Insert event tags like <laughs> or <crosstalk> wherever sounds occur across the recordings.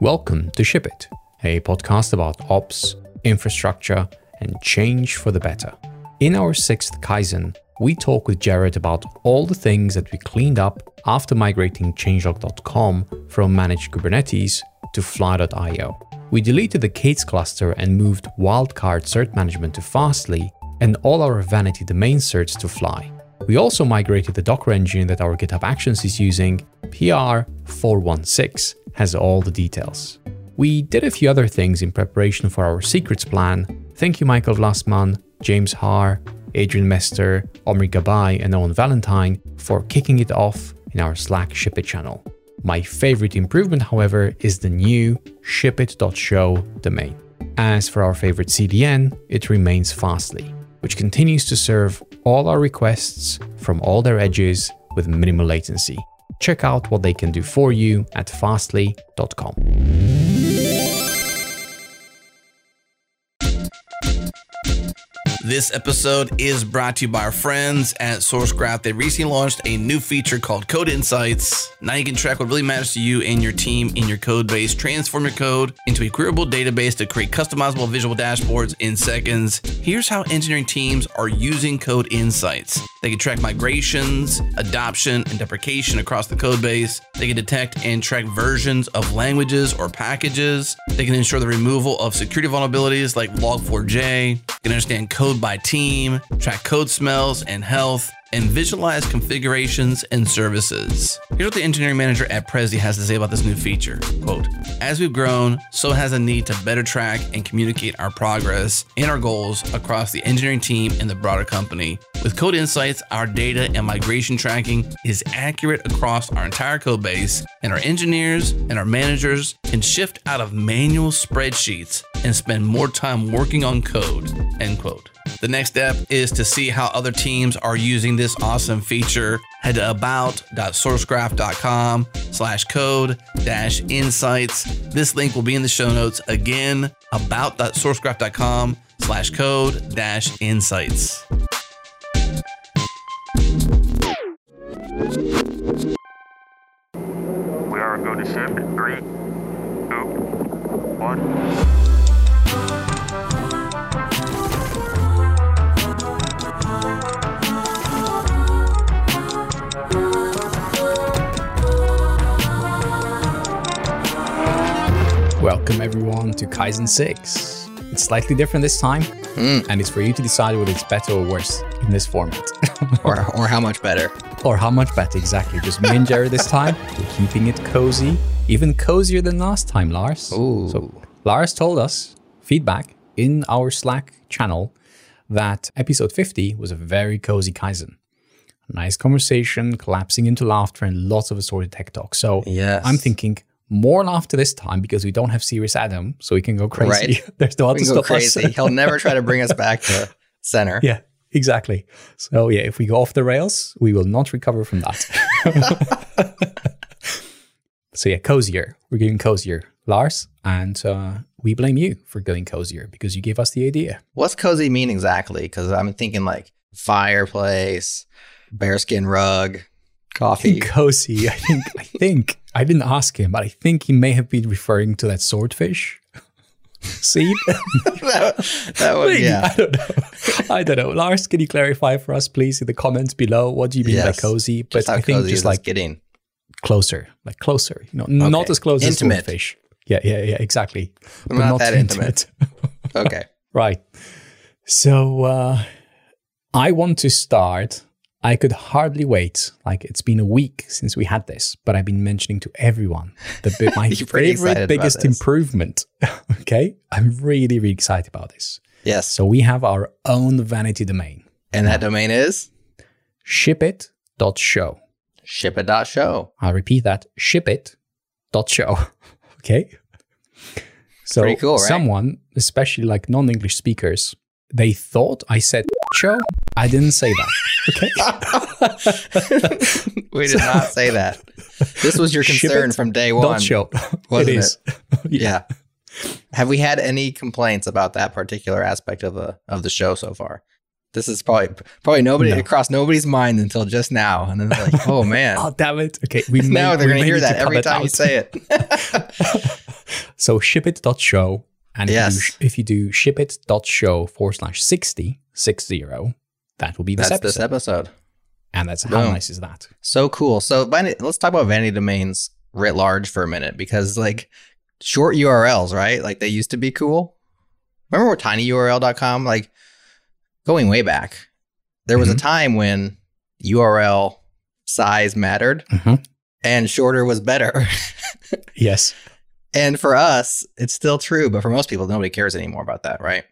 Welcome to Ship It, a podcast about ops, infrastructure, and change for the better. In our sixth Kaizen, we talk with Jerod about all the things that we cleaned up after migrating changelog.com from managed Kubernetes to fly.io. We deleted the K8s cluster and moved wildcard cert management to Fastly and all our vanity domain certs to Fly. We also migrated the Docker engine that our GitHub Actions is using, PR416, has all the details. We did a few other things in preparation for our secrets plan. Thank you, Maikel Vlasman, James Harr, Adrian Mester, Omri Gabay, and Owen Valentine for kicking it off in our Slack Ship It channel. My favorite improvement, however, is the new shipit.show domain. As for our favorite CDN, it remains Fastly, which continues to serve all our requests from all their edges with minimal latency. Check out what they can do for you at fastly.com. This episode is brought to you by our friends at Sourcegraph. They recently launched a new feature called Code Insights. Now you can track what really matters to you and your team in your code base, transform your code into a queryable database to create customizable visual dashboards in seconds. Here's how engineering teams are using Code Insights. They can track migrations, adoption, and deprecation across the code base. They can detect and track versions of languages or packages. They can ensure the removal of security vulnerabilities like Log4j. They can understand code by team, track code smells and health, and visualize configurations and services. Here's what the engineering manager at Prezi has to say about this new feature. Quote, as we've grown, so has a need to better track and communicate our progress and our goals across the engineering team and the broader company. With Code Insights, our data and migration tracking is accurate across our entire code base, and our engineers and our managers can shift out of manual spreadsheets and spend more time working on code. End quote. The next step is to see how other teams are using this awesome feature. Head to about.sourcegraph.com slash code dash insights. This link will be in the show notes. Again, about.sourcegraph.com slash code dash insights. We are going to ship in three, two, one. Welcome everyone to Kaizen 6. It's slightly different this time, hmm. and it's for you to decide whether it's better or worse in this format. <laughs> or, or how much better. or how much better, exactly. Just me and Jerry this time. We're keeping it cozy, even cozier than last time, Lars. Ooh. So, Lars told us feedback in our Slack channel that episode 50 was a very cozy Kaizen. Nice conversation, collapsing into laughter, and lots of assorted tech talk. So, Yes. I'm thinking more laughter this time because we don't have serious Adam, so we can go crazy. Right. <laughs> There's no one We to can go us. crazy. He'll never try to bring us <laughs> back to center. Yeah, exactly. So yeah, if we go off the rails, we will not recover from that. <laughs> so yeah, cozier. We're getting cozier, Lars, and uh, we blame you for going cozier because you gave us the idea. What's cozy mean exactly? Because I'm thinking like fireplace, bearskin rug, coffee. Cozy. I think. I think. I didn't ask him, but I think he may have been referring to that swordfish <laughs> seed. <laughs> that, that Maybe. yeah. I don't know. <laughs> I don't know. Lars, can you clarify for us, please, in the comments below? What do you mean Yes. by cozy? But I think just like getting. closer, like closer. You know, not as close Intimate. as swordfish. Yeah, yeah, yeah, exactly. But not that intimate. Okay. right. So uh, I want to start. I could hardly wait. Like it's been a week since we had this, but I've been mentioning to everyone the bi- <laughs> my You're pretty excited favorite biggest improvement. <laughs> okay, I'm really really excited about this. Yes. So we have our own vanity domain. And that domain is Shipit.show. shipit.show. I'll repeat that shipit.show. <laughs> okay. So Pretty cool, right? someone, especially like non-English speakers, they thought I said show. I didn't say that. Okay. <laughs> we did not say that. This was your Ship concern it, from day Dot one. show. wasn't it is. <laughs> Yeah. Have we had any complaints about that particular aspect of the of the show so far? This is probably probably nobody No. it crossed nobody's mind until just now, and then they're like, "Oh man!" <laughs> Oh damn it. Okay. We now may- they're we gonna hear that every it time you say it. So shipit.show. And if, Yes. you do, if you do shipit.show forward slash 60, 60, that will be this That's episode. this episode. and that's how Boom. nice is that? So cool. So let's talk about vanity domains writ large for a minute because like short URLs, right? Like they used to be cool. Remember tinyurl.com? Like going way back, there was a Mhm. time when URL size mattered Mhm. and shorter was better. <laughs> Yes. And for us, it's still true, but for most people, nobody cares anymore about that, right?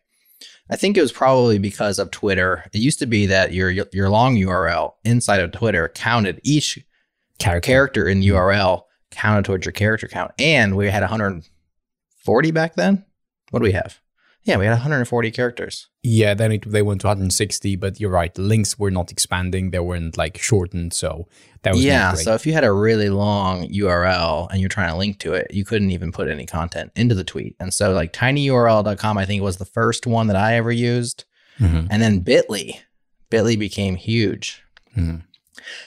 I think it was probably because of Twitter. It used to be that your your long URL inside of Twitter counted each Character. character in mm-hmm. the URL counted towards your character count, and we had 140 back then. What do we have? Yeah, we had 140 characters. Yeah, then it, they went to 160, but you're right. Links were not expanding. They weren't like shortened. So that was yeah, so if you had a really long URL and you're trying to link to it, you couldn't even put any content into the tweet. And so like tinyurl.com, I think was the first one that I ever used. Mhm. And then Bitly. Bitly became huge. Mhm.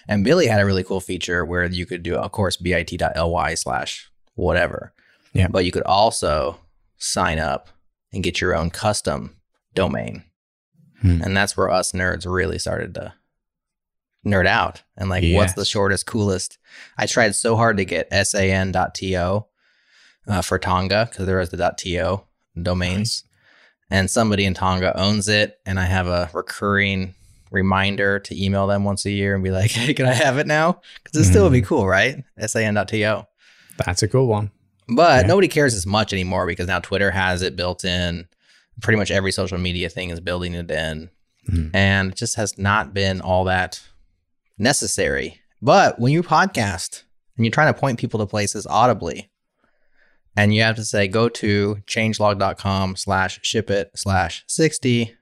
And Bitly had a really cool feature where you could do, of course, bit.ly slash whatever. Yeah. But you could also sign up and get your own custom domain. Hmm. And that's where us nerds really started to nerd out. And like, Yes. what's the shortest, coolest? I tried so hard to get san.to uh, for Tonga because there was the .to domains and somebody in Tonga owns it, and I have a recurring reminder to email them once a year and be like, <laughs> "Hey, can I have it now?" Because it still would be cool, right? San.to. That's a cool one. But Yeah. nobody cares as much anymore because now Twitter has it built in. Pretty much every social media thing is building it in, Mhm. and it just has not been all that necessary. But when you podcast and you're trying to point people to places audibly, and you have to say go to changelog.com slash ship it slash 60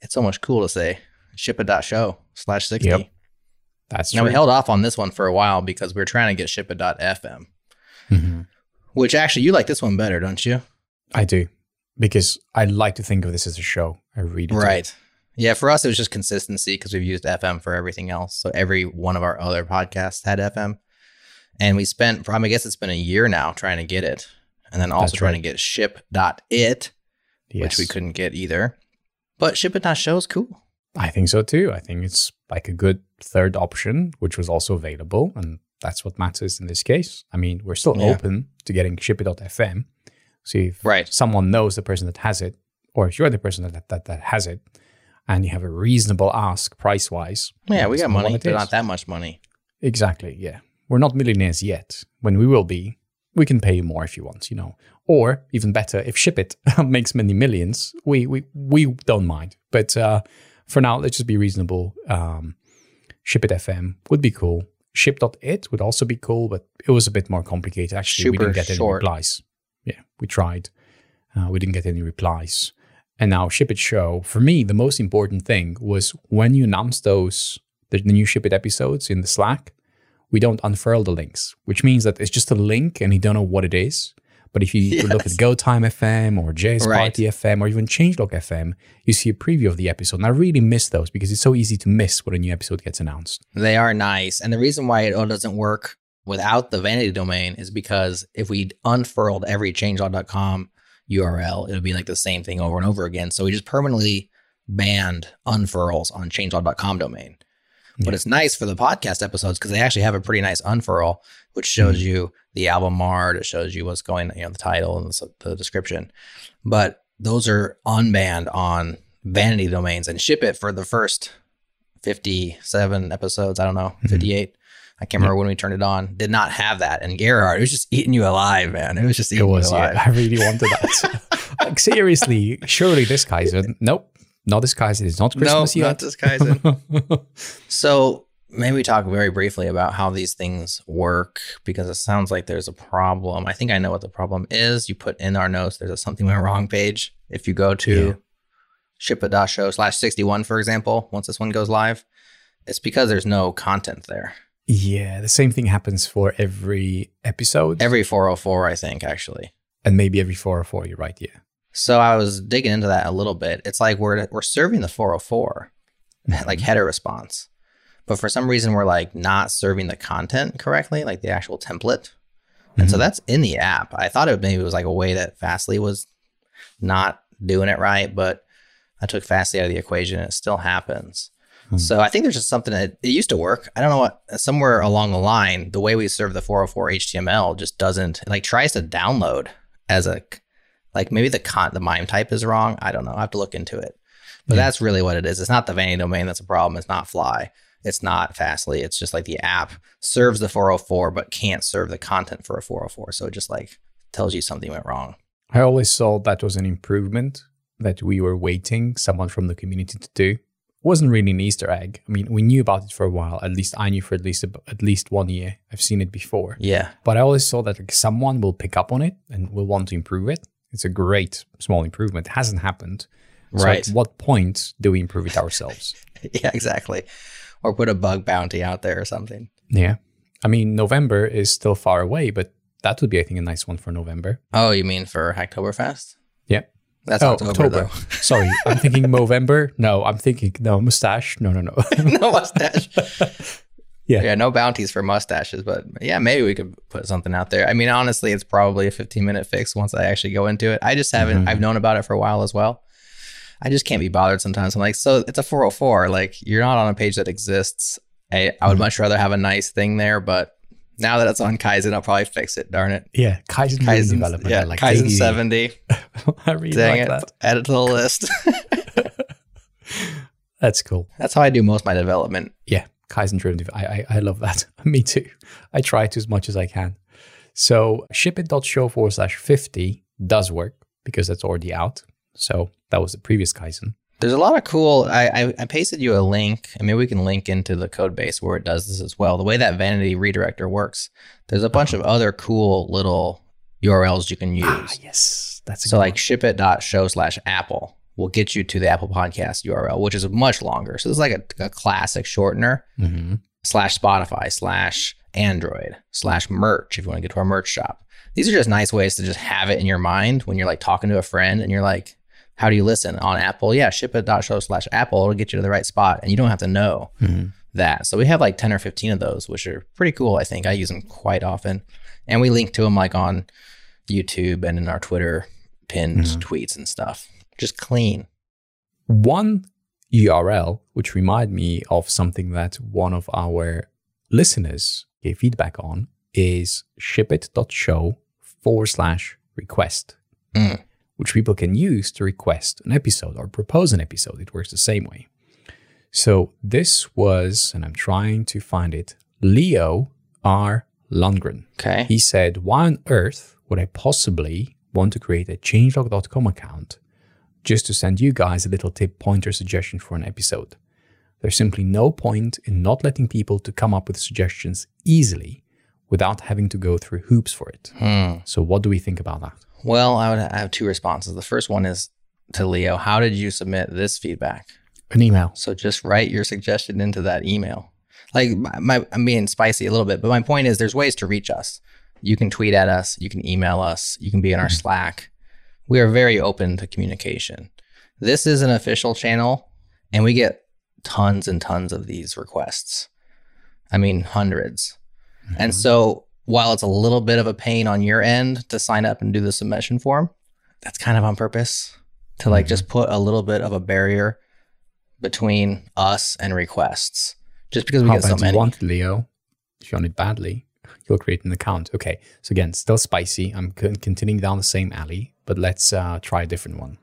it's so much cool to say ship it.show slash 60 Yep. That's now true. we held off on this one for a while because we were trying to get ship it.fm Mhm. Which actually you like this one better don't you I do because I like to think of this as a show. I really do. right yeah for us it was just consistency because we've used fm for everything else so every one of our other podcasts had fm and we spent i guess it's been a year now trying to get it and then also That's trying right. to get ship.it Yes. which we couldn't get either. But Ship It Show is cool. I think so too. I think it's like a good third option, which was also available. And that's what matters in this case. I mean, we're still Yeah. open to getting ship.fm. So if Right. someone knows the person that has it, or if you're the person that, that, that has it, and you have a reasonable ask price wise. Yeah, we got money, but not that much money. Exactly. Yeah. We're not millionaires yet. When we will be, we can pay you more if you want, you know. Or even better, if Ship It <laughs> makes many millions, we we we don't mind. But uh, for now, let's just be reasonable. Um, Ship It FM would be cool. Ship.it would also be cool, but it was a bit more complicated. Actually, we didn't get any short. replies. Yeah, we tried. Uh, we didn't get any replies. And now Ship It Show, for me, the most important thing was when you announce those, the, the new Ship It episodes in the Slack, we don't unfurl the links, which means that it's just a link and you don't know what it is. But if you <laughs> look at Yes. GoTime FM or JS Right. Party FM or even Changelog FM, you see a preview of the episode. And I really miss those because it's so easy to miss when a new episode gets announced. They are nice. And the reason why it all doesn't work without the vanity domain is because if we unfurled every changelog.com URL, it would be like the same thing over and over again. So we just permanently banned unfurls on changelog.com domain. But Yeah. it's nice for the podcast episodes because they actually have a pretty nice unfurl, which shows Mm-hmm. you the album art. It shows you what's going, you know, the title and the, the description. But those are unbanned on vanity domains and ship it for the first 57 episodes. I don't know, Mhm. 58. I can't remember when we turned it on. Did not have that. And Gerhard, it was just eating you alive, man. It was just It eating was, you alive. yeah. I really wanted that. <laughs> like, seriously, surely this Kaizen. Nope, not this Kaizen. It's not Christmas no, yet. not this Kaizen. <laughs> So maybe talk very briefly about how these things work because it sounds like there's a problem. I think I know what the problem is. You put in our notes there's a something went wrong page. If you go to Yeah. ship.show slash 61, for example, once this one goes live, it's because there's no content there. yeah, the same thing happens for every episode. Every 404, I think, actually. and maybe every 404. You're right. Yeah. So I was digging into that a little bit. It's like we're we're serving the 404, <laughs> like header response, but for some reason we're like not serving the content correctly, like the actual template. And so Mhm. that's in the app. I thought it maybe was like a way that Fastly was not doing it right, but I took Fastly out of the equation and it still happens. Hmm. So I think there's just something that it used to work. I don't know what somewhere along the line, the way we serve the 404 HTML just doesn't like tries to download as a like maybe the con the MIME type is wrong. I don't know. I have to look into it. But Yeah. that's really what it is. It's not the vanity domain that's a problem. It's not Fly. It's not Fastly. It's just like the app serves the 404 but can't serve the content for a 404. So it just like tells you something went wrong. I always thought that was an improvement that we were waiting someone from the community to do. It wasn't really an Easter egg. I mean, we knew about it for a while. At least I knew for at least at least one year. I've seen it before, Yeah. but I always saw that like, someone will pick up on it and will want to improve it. It's a great small improvement. It hasn't happened. So Right. at what point do we improve it ourselves? <laughs> yeah, exactly. Or put a bug bounty out there or something. yeah. I mean, November is still far away, but that would be, I think, a nice one for November. Oh, you mean for Hacktoberfest? Yeah. That's oh, October, though. <laughs> Sorry, I'm thinking <laughs> November. No, I'm thinking no mustache. No, no, no. no mustache. Yeah. Yeah, no bounties for mustaches, but yeah, maybe we could put something out there. I mean, honestly, it's probably a 15 minute fix once I actually go into it. I just haven't, Mhm. I've known about it for a while as well. I just can't be bothered sometimes. I'm like, so it's a 404. Like, you're not on a page that exists. I, I would Mhm. much rather have a nice thing there, but now that it's on Kaizen, I'll probably fix it. Darn it. yeah, Kaizen, development. yeah, like Kaizen. 70. <laughs> I really Dang like it. that. Add it to the list. <laughs> That's cool. That's how I do most of my development. Yeah, Kaizen driven. I, I I love that. <laughs> Me too. I try to as much as I can. So shipit.show forward slash fifty does work because that's already out. So that was the previous Kaizen. There's a lot of cool. I, I I pasted you a link, and maybe we can link into the code base where it does this as well. The way that Vanity redirector works, there's a bunch of other cool little URLs you can use. Ah, yes, that's so like one. shipit.show slash Apple will get you to the Apple Podcast URL, which is much longer. So it's like a, a classic shortener Mhm. slash Spotify slash Android slash merch if you want to get to our merch shop. These are just nice ways to just have it in your mind when you're like talking to a friend and you're like, how do you listen on Apple? Yeah, shipit.show slash Apple. It'll get you to the right spot and you don't have to know Mhm. that. So we have like 10 or 15 of those, which are pretty cool. I think I use them quite often. And we link to them like on YouTube and in our Twitter pinned Mhm. tweets and stuff. Just clean. One URL, which remind me of something that one of our listeners gave feedback on, is shipit.show forward slash request, Mm. which people can use to request an episode or propose an episode. It works the same way. So this was, and I'm trying to find it, Leo R. Lundgren. Okay. He said, Why on earth would I possibly want to create a changelog.com account just to send you guys a little tip pointer suggestion for an episode? There's simply no point in not letting people to come up with suggestions easily without having to go through hoops for it. Hmm. So what do we think about that? Well, I would I have two responses. The first one is to Leo. How did you submit this feedback? An email. So just write your suggestion into that email. Like my, my I'm being spicy a little bit, but my point is there's ways to reach us. You can tweet at us, you can email us, you can be in our Slack. We are very open to communication. This is an official channel and we get tons and tons of these requests. I mean, 100s And so while it's a little bit of a pain on your end to sign up and do the submission form, that's kind of on purpose to like Mhm. just put a little bit of a barrier between us and requests. Just because we How get so many. want Leo? If you want it badly, you'll create an account. Okay. So again, still spicy. I'm continuing down the same alley, but let's uh, try a different one.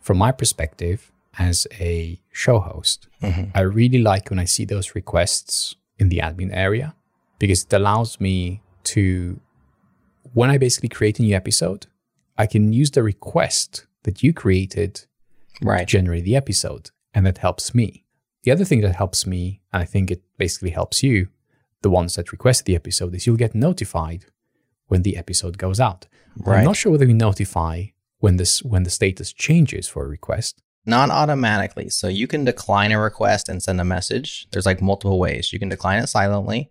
From my perspective, as a show host, Mhm. I really like when I see those requests in the admin area because it allows me to, when I basically create a new episode, I can use the request that you created Right. generate the episode, and that helps me. The other thing that helps me, and I think it basically helps you, the ones that request the episode, is you'll get notified when the episode goes out. I'm not sure whether we notify when this when the status changes for a request. Not automatically. So you can decline a request and send a message. There's like multiple ways. You can decline it silently.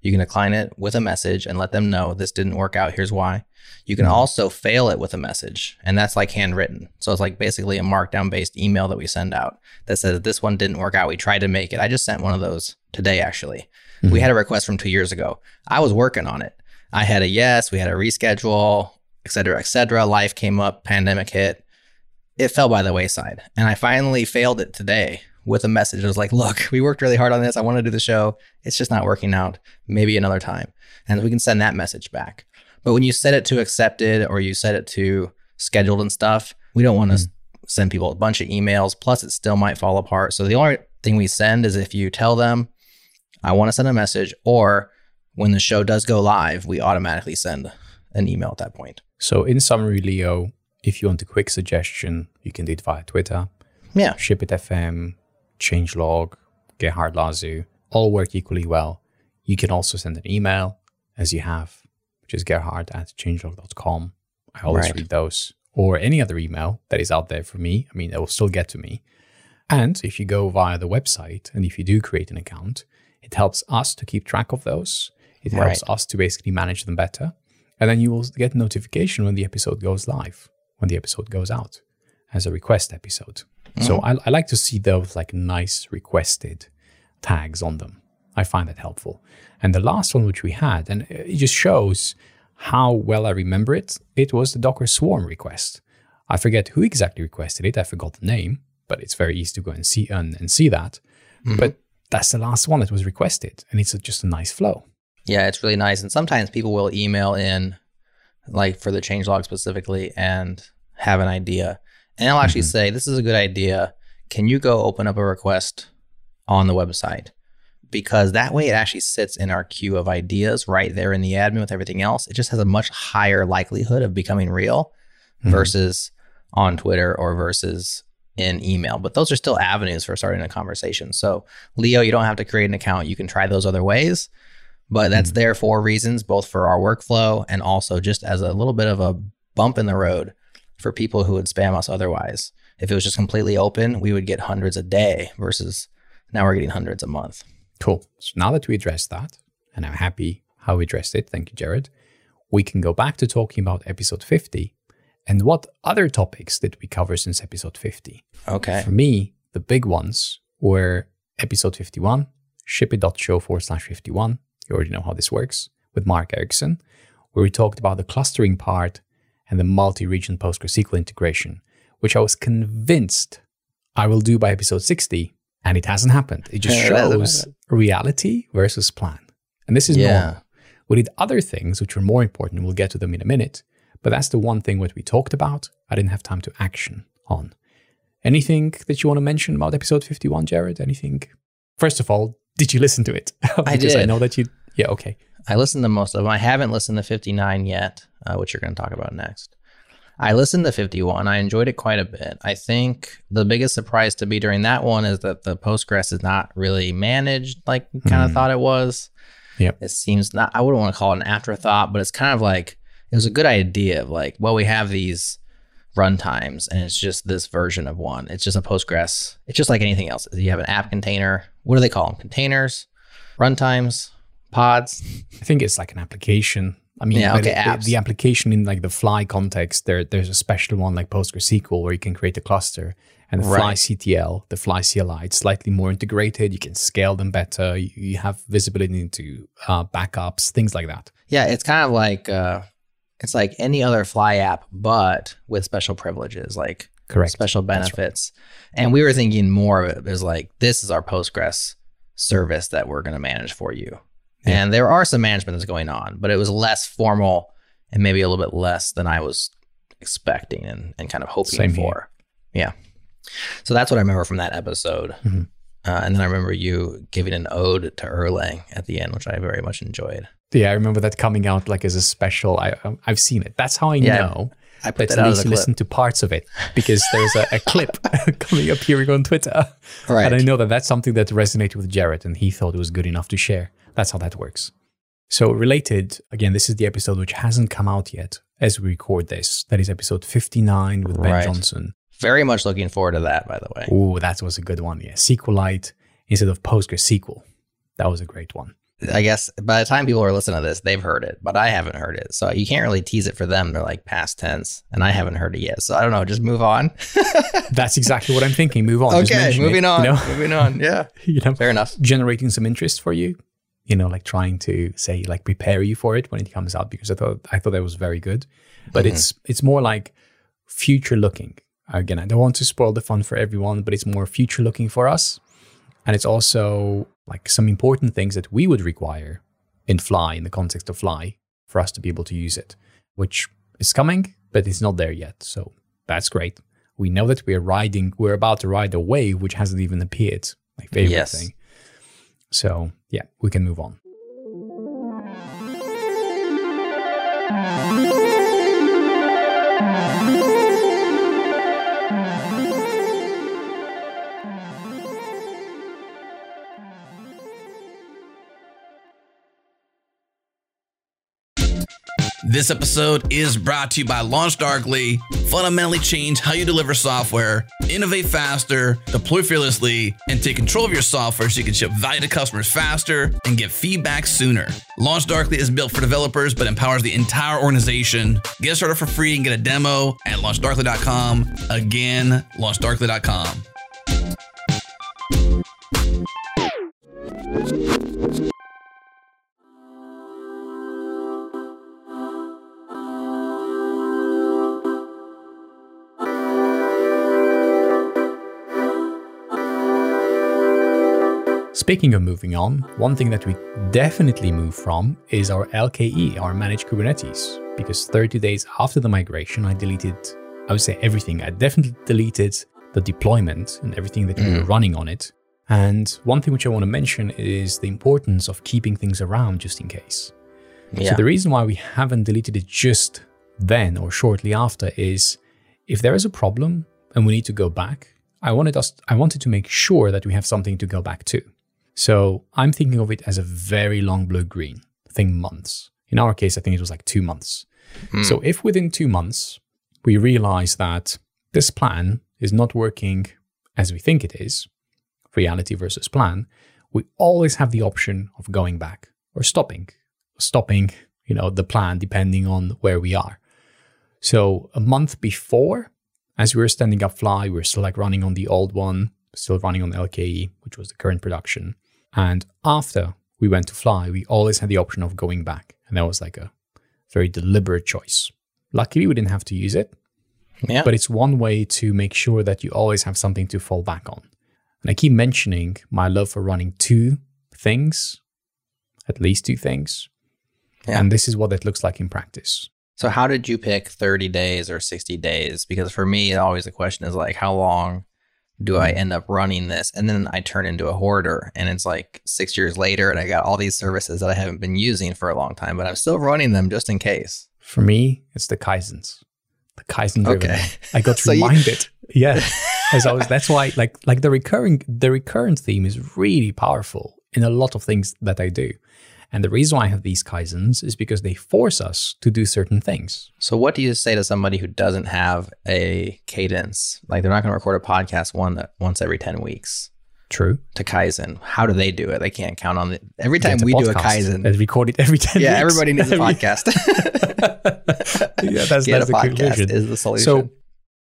You can decline it with a message and let them know this didn't work out. Here's why. You can Mhm. also fail it with a message, and that's like handwritten. So it's like basically a markdown based email that we send out that says this one didn't work out. We tried to make it. I just sent one of those today, actually. We Mhm. had a request from two years ago. I was working on it. I had a yes, we had a reschedule, et cetera, et cetera. Life came up, pandemic hit. It fell by the wayside. And I finally failed it today with a message. It was like, look, we worked really hard on this. I want to do the show. It's just not working out. Maybe another time. And we can send that message back. But when you set it to accepted or you set it to scheduled and stuff, we don't want to mm. send people a bunch of emails. Plus, it still might fall apart. So the only thing we send is if you tell them, I want to send a message, or when the show does go live, we automatically send an email at that point. So, in summary, Leo, if you want a quick suggestion, you can do it via Twitter. Yeah. Ship It FM, Changelog, Gerhard Lazu, all work equally well. You can also send an email, as you have, which is gerhard at changelog.com. I always Right. read those. Or any other email that is out there for me. I mean, it will still get to me. And if you go via the website and if you do create an account, it helps us to keep track of those. It helps Right. us to basically manage them better. And then you will get notification when the episode goes live, when the episode goes out as a request episode. Mm-hmm. So I, I like to see those like nice requested tags on them. I find that helpful. And the last one which we had, and it just shows how well I remember it, it was the Docker Swarm request. I forget who exactly requested it. I forgot the name, but it's very easy to go and see and, and see that. Mm-hmm. But that's the last one that was requested, and it's a, just a nice flow. Yeah, it's really nice. And sometimes people will email in, like for the changelog specifically, and have an idea. And I'll actually mm-hmm. say, This is a good idea. Can you go open up a request on the website? Because that way it actually sits in our queue of ideas right there in the admin with everything else. It just has a much higher likelihood of becoming real mm-hmm. versus on Twitter or versus in email. But those are still avenues for starting a conversation. So, Leo, you don't have to create an account. You can try those other ways but that's hmm. there for reasons both for our workflow and also just as a little bit of a bump in the road for people who would spam us otherwise if it was just completely open we would get hundreds a day versus now we're getting hundreds a month Cool. So now that we addressed that, and I'm happy how we addressed it, thank you, Jerod, we can go back to talking about episode 50 and what other topics did we cover since episode 50. okay For me, the big ones were episode 51, shipit.show forward slash 51. You already know how this works with Mark Ericksen, where we talked about the clustering part and the multi region PostgreSQL integration, which I was convinced I will do by episode 60, and it hasn't happened. It just Yeah, it hasn't shows reality versus plan. And this is Yeah. normal. We did other things which were more important. We'll get to them in a minute. But that's the one thing what we talked about. I didn't have time to action on. Anything that you want to mention about episode 51, Jerod? Anything? First of all, did you listen to it? <laughs> I did. I know that you. Yeah, okay. i listened to most of them i haven't listened to 59 yet uh, which you're going to talk about next i listened to 51 i enjoyed it quite a bit i think the biggest surprise to me during that one is that the postgres is not really managed like kind of Mhm. thought it was Yep. it seems not i wouldn't want to call it an afterthought but it's kind of like it was a good idea of like well we have these runtimes and it's just this version of one it's just a postgres it's just like anything else you have an app container what do they call them containers runtimes pods I think it's like an application. I mean, Yeah, okay, apps. the application in like the Fly context, there there's a special one like PostgreSQL where you can create a cluster, and the Fly CTL, the Fly CLI, it's slightly more integrated. You can scale them better. You, you have visibility into uh, backups, things like that. yeah it's kind of like uh it's like any other fly app but with special privileges like Correct. special That's right. benefits and we were thinking more of it as like this is our postgres service that we're going to manage for you Yeah. and there are some management that's going on but it was less formal and maybe a little bit less than i was expecting and, and kind of hoping Same here. for yeah so that's what i remember from that episode Mhm. uh, and then i remember you giving an ode to erlang at the end which i very much enjoyed Yeah, I remember that coming out like as a special. I um, I've seen it. That's how I Yeah, know i put that at least listen to parts of it because there's a, a <laughs> clip <laughs> coming up here on Twitter. right And I know that that's something that resonated with Jerod and he thought it was good enough to share. That's how that works. So, related, again, this is the episode which hasn't come out yet as we record this. That is episode 59 with Ben Right. Johnson. Very much looking forward to that, by the way. Oh, that was a good one. Yeah. SQLite instead of PostgreSQL. That was a great one. I guess by the time people are listening to this, they've heard it, but I haven't heard it. So you can't really tease it for them. They're like past tense, and I haven't heard it yet. So I don't know. Just move on. <laughs> That's exactly what I'm thinking. Move on. Just okay, mention it, moving on. You know, Moving on. Yeah. <laughs> you know, Fair enough. generating some interest for you. you know, like trying to say like prepare you for it when it comes out because I thought I thought that was very good. But mm-hmm. it's it's more like future looking. Again, I don't want to spoil the fun for everyone, but it's more future looking for us. And it's also like some important things that we would require in Fly, in the context of Fly, for us to be able to use it, which is coming, but it's not there yet. So that's great. We know that we're riding, we're about to ride a wave which hasn't even appeared. My favorite Yes. thing. So yeah, we can move on. This episode is brought to you by LaunchDarkly. Fundamentally change how you deliver software, innovate faster, deploy fearlessly, and take control of your software so you can ship value to customers faster and get feedback sooner. LaunchDarkly is built for developers but empowers the entire organization. Get started for free and get a demo at launchdarkly.com. Again, launchdarkly.com. Speaking of moving on, one thing that we definitely move from is our LKE, our managed Kubernetes, because 30 days after the migration, I deleted, I would say everything. I definitely deleted the deployment and everything that we were mm. running on it. And one thing which I want to mention is the importance of keeping things around just in case. Yeah. So the reason why we haven't deleted it just then or shortly after is if there is a problem and we need to go back, I wanted us I wanted to make sure that we have something to go back to. So I'm thinking of it as a very long blue green thing months. In our case, I think it was like two months. Hmm. So if within two months we realize that this plan is not working as we think it is, reality versus plan, we always have the option of going back or stopping, stopping, you know, the plan depending on where we are. So a month before, as we were standing up fly, we were still like running on the old one, still running on LKE, which was the current production. And after we went to fly, we always had the option of going back. And that was like a very deliberate choice. Luckily, we didn't have to use it, yeah. but it's one way to make sure that you always have something to fall back on. And I keep mentioning my love for running two things, at least two things. Yeah. And this is what it looks like in practice. So how did you pick 30 days or 60 days? Because for me, always the question is like, how long do I mm-hmm. end up running this? And then I turn into a hoarder and it's like six years later and I got all these services that I haven't been using for a long time, but I'm still running them just in case. For me, it's the Kaizens. The Kaizen driven. Okay. I got <laughs> So you- reminded. <laughs> yeah. As always, that's why like like the recurring the recurrent theme is really powerful in a lot of things that I do. And the reason why I have these Kaizens is because they force us to do certain things. So what do you say to somebody who doesn't have a cadence? Like they're not going to record a podcast one once every 10 weeks True. to Kaizen. How do they do it? They can't count on it. Every time we do a podcast Kaizen. that's recorded every 10 Yeah, weeks. everybody needs a <laughs> podcast. <laughs> yeah, that's, Get that's a the podcast conclusion. is the solution. So,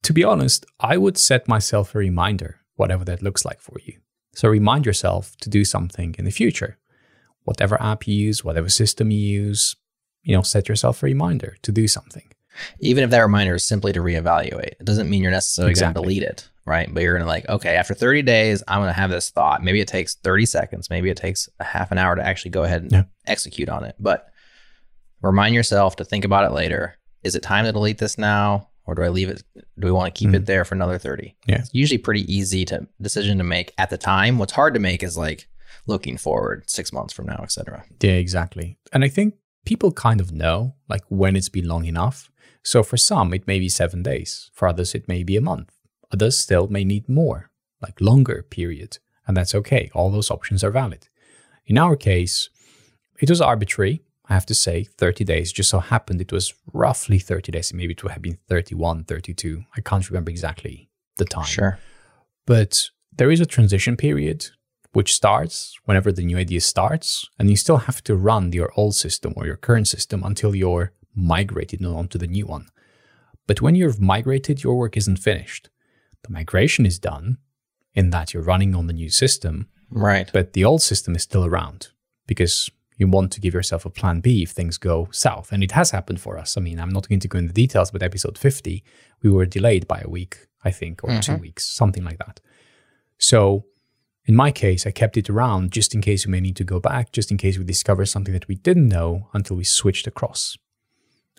to be honest, I would set myself a reminder, whatever that looks like for you. So, remind yourself to do something in the future. Whatever app you use, whatever system you use, you know, set yourself a reminder to do something. even if that reminder is simply to reevaluate, it doesn't mean you're necessarily Exactly. going to delete it, right? But you're going to like, okay, after 30 days, I'm going to have this thought. Maybe it takes 30 seconds, maybe it takes a half an hour to actually go ahead and Yeah. execute on it. But remind yourself to think about it later. Is it time to delete this now, or do I leave it? Do we want to keep it mm-hmm. there for another 30? Yeah. It's usually pretty easy to decision to make at the time. What's hard to make is like looking forward six months from now, etc. Yeah, exactly. And I think people kind of know like when it's been long enough. So for some, it may be seven days. For others, it may be a month. Others still may need more, like longer period. And that's okay. All those options are valid. In our case, it was arbitrary. I have to say 30 days just so happened it was roughly 30 days. Maybe it would have been 31, 32. I can't remember exactly the time. Sure. But there is a transition period which starts whenever the new idea starts, and you still have to run your old system or your current system until you're migrated onto the new one. But when you've migrated, your work isn't finished. The migration is done in that you're running on the new system, Right. but the old system is still around because you want to give yourself a plan B if things go south. And it has happened for us. I mean, I'm not going to go into details, but episode 50, we were delayed by a week, I think, or two mm-hmm. weeks, something like that. So in my case, I kept it around just in case we may need to go back, just in case we discover something that we didn't know until we switched across.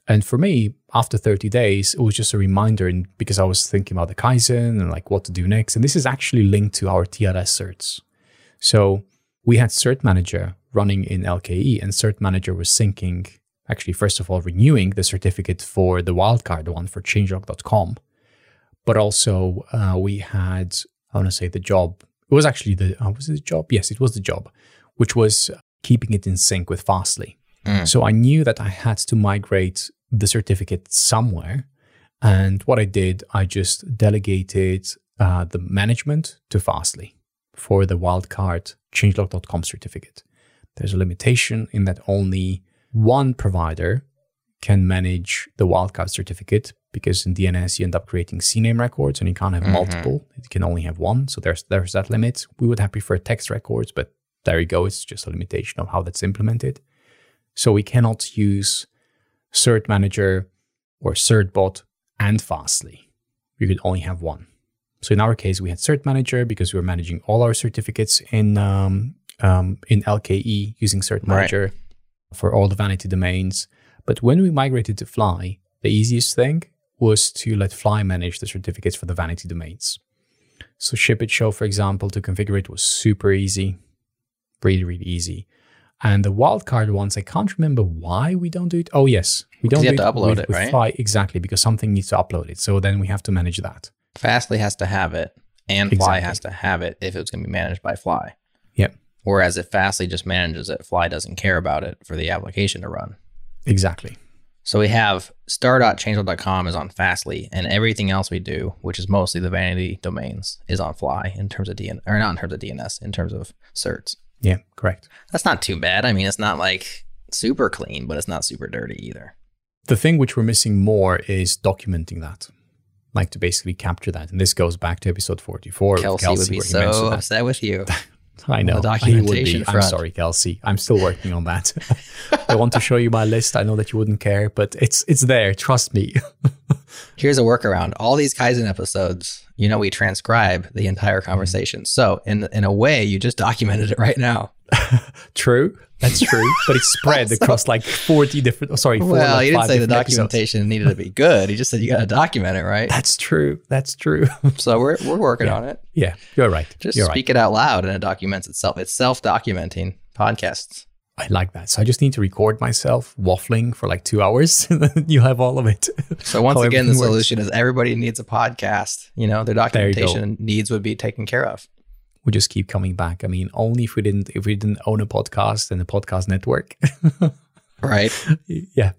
And for me, after 30 days, it was just a reminder and because I was thinking about the Kaizen and like what to do next. And this is actually linked to our TLS certs. So we had Cert Manager running in LKE, and Cert Manager was syncing, actually, first of all, renewing the certificate for the wildcard one for changelog.com. But also, uh, we had, I want to say, the job. It was actually the, uh, was it the job? Yes, it was the job, which was keeping it in sync with Fastly. So I knew that I had to migrate the certificate somewhere. And what I did, I just delegated uh, the management to Fastly for the wildcard changelog.com certificate. There's a limitation in that only one provider can manage the wildcard certificate because in DNS you end up creating CNAME records and you can't have multiple. You can only have one. So there's there's that limit. We would have preferred text records, but there you go. It's just a limitation of how that's implemented. So we cannot use Cert Manager or CertBot and Fastly. We could only have one. So in our case, we had Cert Manager because we were managing all our certificates in um, um, in LKE using Cert Manager for all the vanity domains. But when we migrated to Fly, the easiest thing was to let Fly manage the certificates for the vanity domains. So ship it show, for example, to configure it was super easy, really, really easy. And the wildcard ones, I can't remember why we don't do it. Oh yes, we Because don't you do have to upload with, it, with right? Fly exactly because something needs to upload it. So then we have to manage that. Fastly has to have it, and Fly Exactly. has to have it if it's going to be managed by Fly. Yep, Whereas if Fastly just manages it, Fly doesn't care about it for the application to run. exactly. So we have star.changelog.com is on Fastly, and everything else we do, which is mostly the vanity domains, is on Fly in terms of DNS, or not in terms of DNS, in terms of certs. Yeah, correct. That's not too bad. I mean, it's not like super clean, but it's not super dirty either. The thing which we're missing more is documenting that, like to basically capture that. And this goes back to episode 44. with Kelsey, would be where he mentioned so upset with you. <laughs> I know. the he would be. documentation I'm sorry, Kelsey. I'm still working on that. <laughs> I want to show you my list. I know that you wouldn't care, but it's it's there. Trust me. <laughs> Here's a workaround. All these Kaizen episodes, you know, we transcribe the entire mm-hmm. conversation. So in in a way, you just documented it right now. <laughs> true. That's true. But it's spread <laughs> across like 40 different. Oh, sorry. four, Well, you didn't say the different episodes. documentation needed to be good. He just said you got to document it, right? That's true. That's true. <laughs> So we're we're working on it. yeah, you're right. Just you're right. speak it out loud, and it documents itself. It's self-documenting podcasts. I like that. So I just need to record myself waffling for like two hours, and then you have all of it. So once again, the everything works. solution is everybody needs a podcast. You know, their documentation needs would be taken care of. We just keep coming back. I mean, only if we didn't if we didn't own a podcast and a podcast network. <laughs> Right. yeah.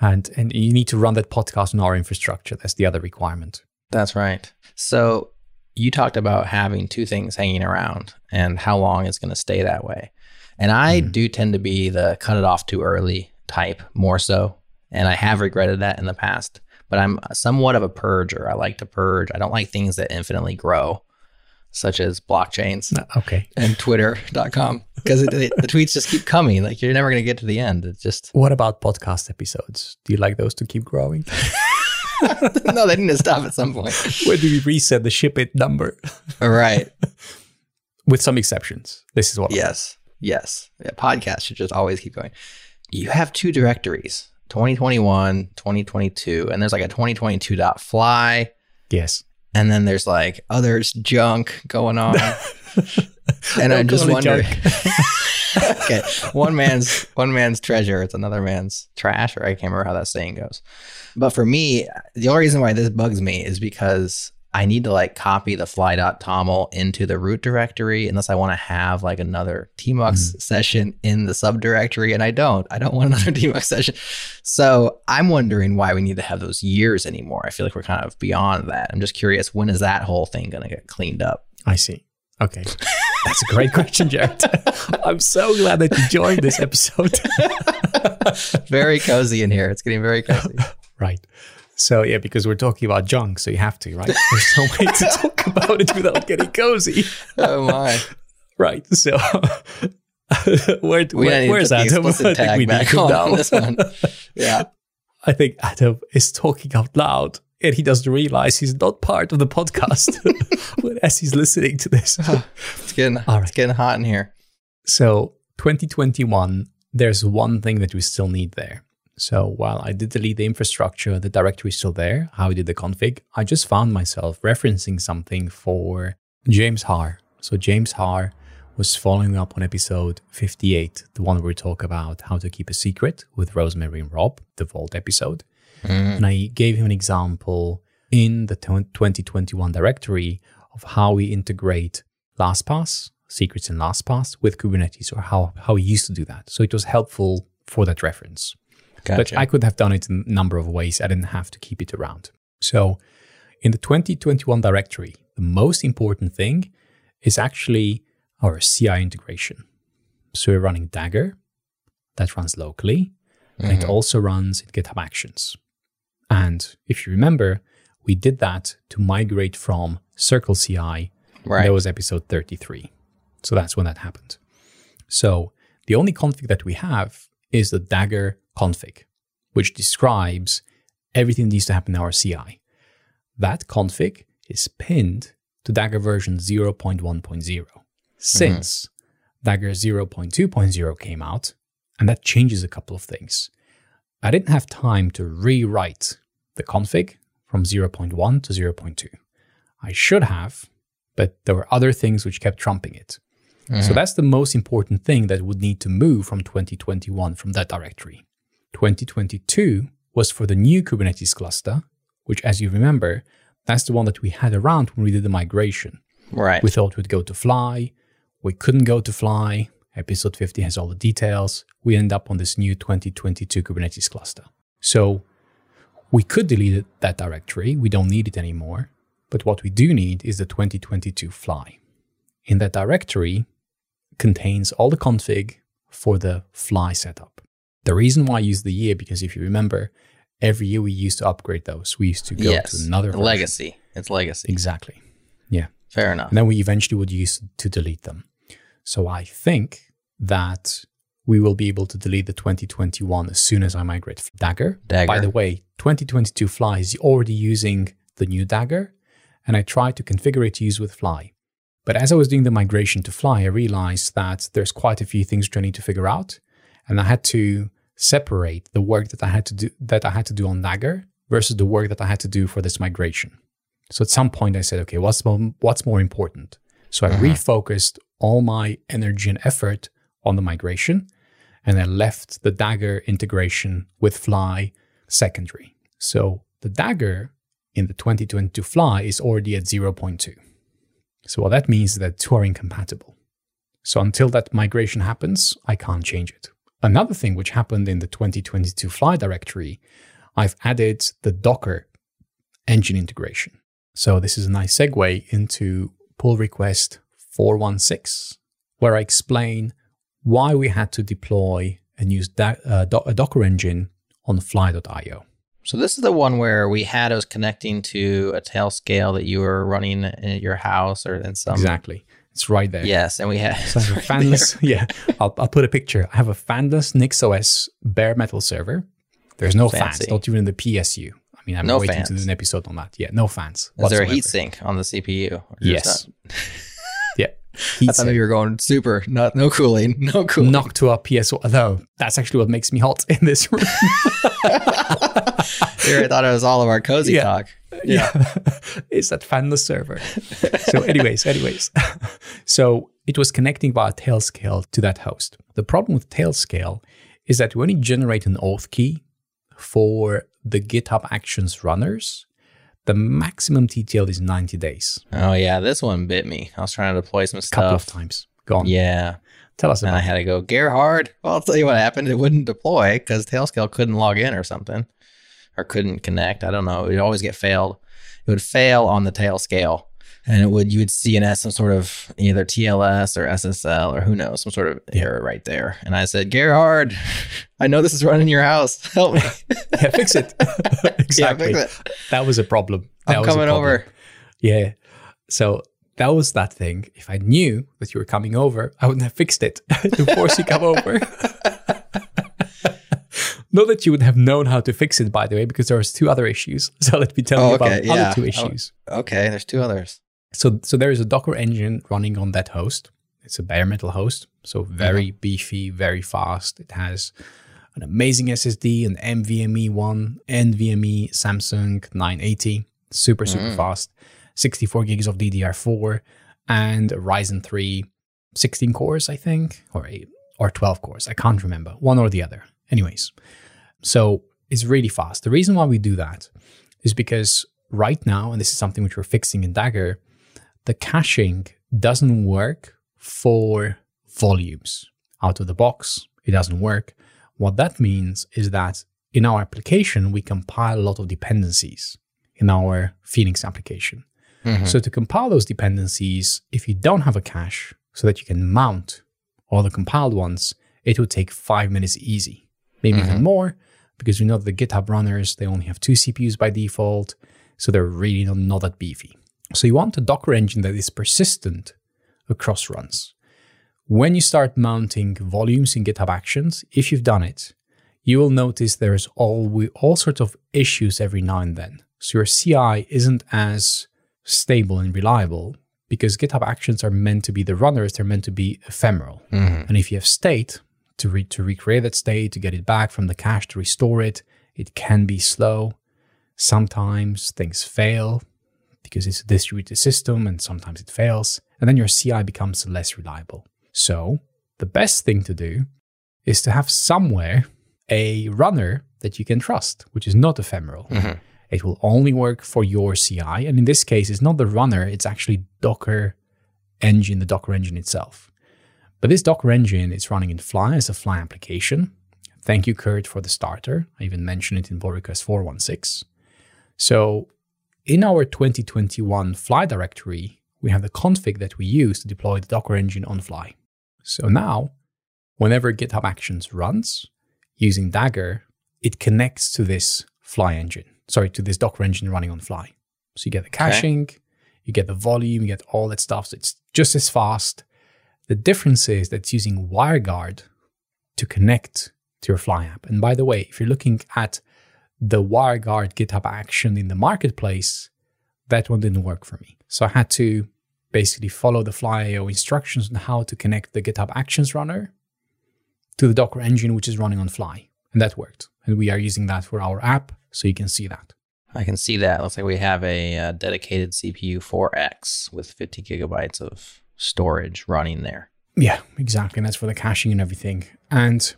And and you need to run that podcast on our infrastructure. That's the other requirement. That's right. So you talked about having two things hanging around and how long it's going to stay that way. And I mm. do tend to be the cut it off too early type more so. And I have regretted that in the past, but I'm somewhat of a purger. I like to purge. I don't like things that infinitely grow, such as blockchains Okay. and twitter.com because the tweets just keep coming. Like you're never going to get to the end. It's just, What about podcast episodes? Do you like those to keep growing? <laughs> <laughs> no, they need to stop at some point. Where do we reset the ship it number? right. <laughs> With some exceptions. This is what Yes. Yes. Yeah, podcasts should just always keep going. You have two directories 2021, 2022, and there's like a 2022.fly, Yes. And then there's like others junk going on. <laughs> and I'm just wondering. <laughs> okay. <laughs> One man's one man's treasure, it's another man's trash, or I can't remember how that saying goes. But for me, the only reason why this bugs me is because I need to like copy the fly.toml into the root directory unless I want to have like another tmux mm-hmm. session in the subdirectory. And I don't. I don't <laughs> want another tmux session. So I'm wondering why we need to have those years anymore. I feel like we're kind of beyond that. I'm just curious, when is that whole thing going to get cleaned up? I see. Okay. That's a great question, Jerod. <laughs> I'm so glad that you joined this episode. <laughs> Very cozy in here. It's getting very cozy. right. So yeah, because we're talking about junk, so you have to, right? <laughs> There's no way to talk about it without getting cozy. oh my. <laughs> Right. So <laughs> where, We where- where's Adam? I think we need him on this one. Yeah. I think Adam is talking out loud and he doesn't realize he's not part of the podcast as he's listening to this. It's getting All right. it's getting hot in here. So 2021, there's one thing that we still need there. So while I did delete the infrastructure, the directory is still there. How I did the config, I just found myself referencing something for James Harr. So James Harr was following up on episode 58, the one where we talk about how to keep a secret with Rosemary and Rob, the Vault episode. Mm. And I gave him an example in the 2021 directory of how we integrate LastPass, secrets in LastPass with Kubernetes, or how, how we used to do that. So it was helpful for that reference. But I could have done it in a number of ways. I didn't have to keep it around. So in the 2021 directory, the most important thing is actually our CI integration. So we're running Dagger, that runs locally, and it mm-hmm. also runs in GitHub Actions. And if you remember, we did that to migrate from Circle CI. Right. That was episode 33. So that's when that happened. So the only config that we have is the Dagger config, which describes everything that needs to happen in our CI. That config is pinned to Dagger version 0.1.0. Since mm-hmm. Dagger 0.2.0 came out, and that changes a couple of things. I didn't have time to rewrite the config from 0.1 to 0.2. I should have, but there were other things which kept trumping it. So mm-hmm. that's the most important thing that would need to move from 2021 from that directory. 2022 was for the new Kubernetes cluster, which, as you remember, that's the one that we had around when we did the migration. Right. We thought we'd go to Fly. We couldn't go to Fly. Episode 50 has all the details. We end up on this new 2022 Kubernetes cluster. So we could delete that directory. We don't need it anymore. But what we do need is the 2022 Fly. In that directory contains all the config for the Fly setup. The reason why I use the year, because if you remember, every year we used to upgrade those. We used to go yes. to another version. legacy. It's legacy. Exactly. Yeah. Fair enough. And then we eventually would use to delete them. So I think that we will be able to delete the 2021 as soon as I migrate Dagger. Dagger. By the way, 2022 Fly is already using the new Dagger, and I tried to configure it to use with Fly. But as I was doing the migration to Fly, I realized that there's quite a few things which I need to figure out, and I had to separate the work that I had to do that I had to do on Dagger versus the work that I had to do for this migration. So at some point I said, okay, what's more, what's more important? So I uh-huh. refocused all my energy and effort on the migration and I left the Dagger integration with Fly secondary. So the Dagger in the 2022 Fly is already at 0.2. So what that means is that two are incompatible. So until that migration happens, I can't change it. Another thing which happened in the 2022 Fly directory, I've added the Docker engine integration. So this is a nice segue into pull request 416, where I explain why we had to deploy and use uh, do- a Docker engine on fly.io. So this is the one where we had us connecting to a Tailscale that you were running at your house or in some. exactly. It's right there. Yes, and we. So <laughs> I have a fanless, yeah, I'll, I'll put a picture. I have a fanless NixOS bare metal server. There's no fans, not even in the PSU. I mean, I'm No waiting to do an episode on that. Yeah, no fans. Is there a whatsoever. heat sink on the CPU? Yes. <laughs> yeah. I Heat thought you were going super, not no cooling, <laughs> no cooling. knock to our PSU. Although that's actually what makes me hot in this room. <laughs> Here, I thought it was all of our cozy Yeah. talk. yeah. <laughs> it's that fanless server. So, anyways, anyways. <laughs> so it was connecting via Tailscale to that host. The problem with Tailscale is that when you generate an auth key for the GitHub Actions runners, the maximum TTL is 90 days. Oh yeah, this one bit me. I was trying to deploy some stuff. A couple of times. Gone. Yeah, Tell us and about I had to go Gerhard. Well, I'll tell you what happened. It wouldn't deploy because Tailscale couldn't log in or something, or couldn't connect. I don't know. It would always get failed. It would fail on the Tailscale, and it would you would see an S some sort of either TLS or SSL or who knows some sort of error right there. And I said, Gerhard, I know this is running your house. <laughs> Help me. <laughs> Yeah, fix it. exactly. <laughs> Yeah, fix it. That was a problem. That I'm coming over. Yeah. So that was that thing. If I knew that you were coming over, I wouldn't have fixed it <laughs> to force you come over. <laughs> Not that you would have known how to fix it, by the way, because there was two other issues. <laughs> So let me tell Oh, you okay, about yeah. other two oh, issues. Okay, there's two others. So, so there is a Docker engine running on that host. It's a bare metal host, so very mm-hmm. beefy, very fast. It has an amazing SSD, an NVMe one, NVMe Samsung 980, super super mm. fast, 64 gigs of DDR4, and Ryzen 3, 16 cores, I think, or eight, or 12 cores. I can't remember, one or the other. Anyways, so it's really fast. The reason why we do that is because right now, and this is something which we're fixing in Dagger, the caching doesn't work for volumes out of the box. It doesn't work. What that means is that in our application, we compile a lot of dependencies in our Phoenix application. Mm-hmm. So to compile those dependencies, if you don't have a cache so that you can mount all the compiled ones, it would take five minutes easy, maybe even mm-hmm. more, because we know the GitHub runners, they only have two CPUs by default, so they're really not, not that beefy. So you want a Docker engine that is persistent across runs. When you start mounting volumes in GitHub Actions, if you've done it, you will notice there's all all sorts of issues every now and then. So your CI isn't as stable and reliable because GitHub Actions are meant to be the runners; they're meant to be ephemeral. Mm-hmm. And if you have state to re- to recreate that state, to get it back from the cache, to restore it, it can be slow. Sometimes things fail because it's a distributed system and sometimes it fails. And then your CI becomes less reliable. So the best thing to do is to have somewhere a runner that you can trust, which is not ephemeral. Mm-hmm. It will only work for your CI. And in this case, it's not the runner, it's actually Docker engine, the Docker engine itself. But this Docker engine is running in Fly as a Fly application. Thank you, Kurt, for the starter. I even mentioned it in pull request 416. So in our 2021 Fly directory, we have the config that we use to deploy the Docker engine on Fly. So now, whenever GitHub Actions runs using Dagger, it connects to this Fly engine, sorry, to this Docker engine running on Fly. So you get the caching, you get the volume, you get all that stuff. So it's just as fast. The difference is that it's using WireGuard to connect to your Fly app. And by the way, if you're looking at the WireGuard GitHub action in the marketplace, that one didn't work for me. So I had to basically follow the Fly.io instructions on how to connect the GitHub Actions runner to the Docker engine, which is running on Fly. And that worked. And we are using that for our app, so you can see that. I can see that. Looks like we have a uh, dedicated CPU 4X with 50 gigabytes of storage running there. Yeah, exactly. And that's for the caching and everything. And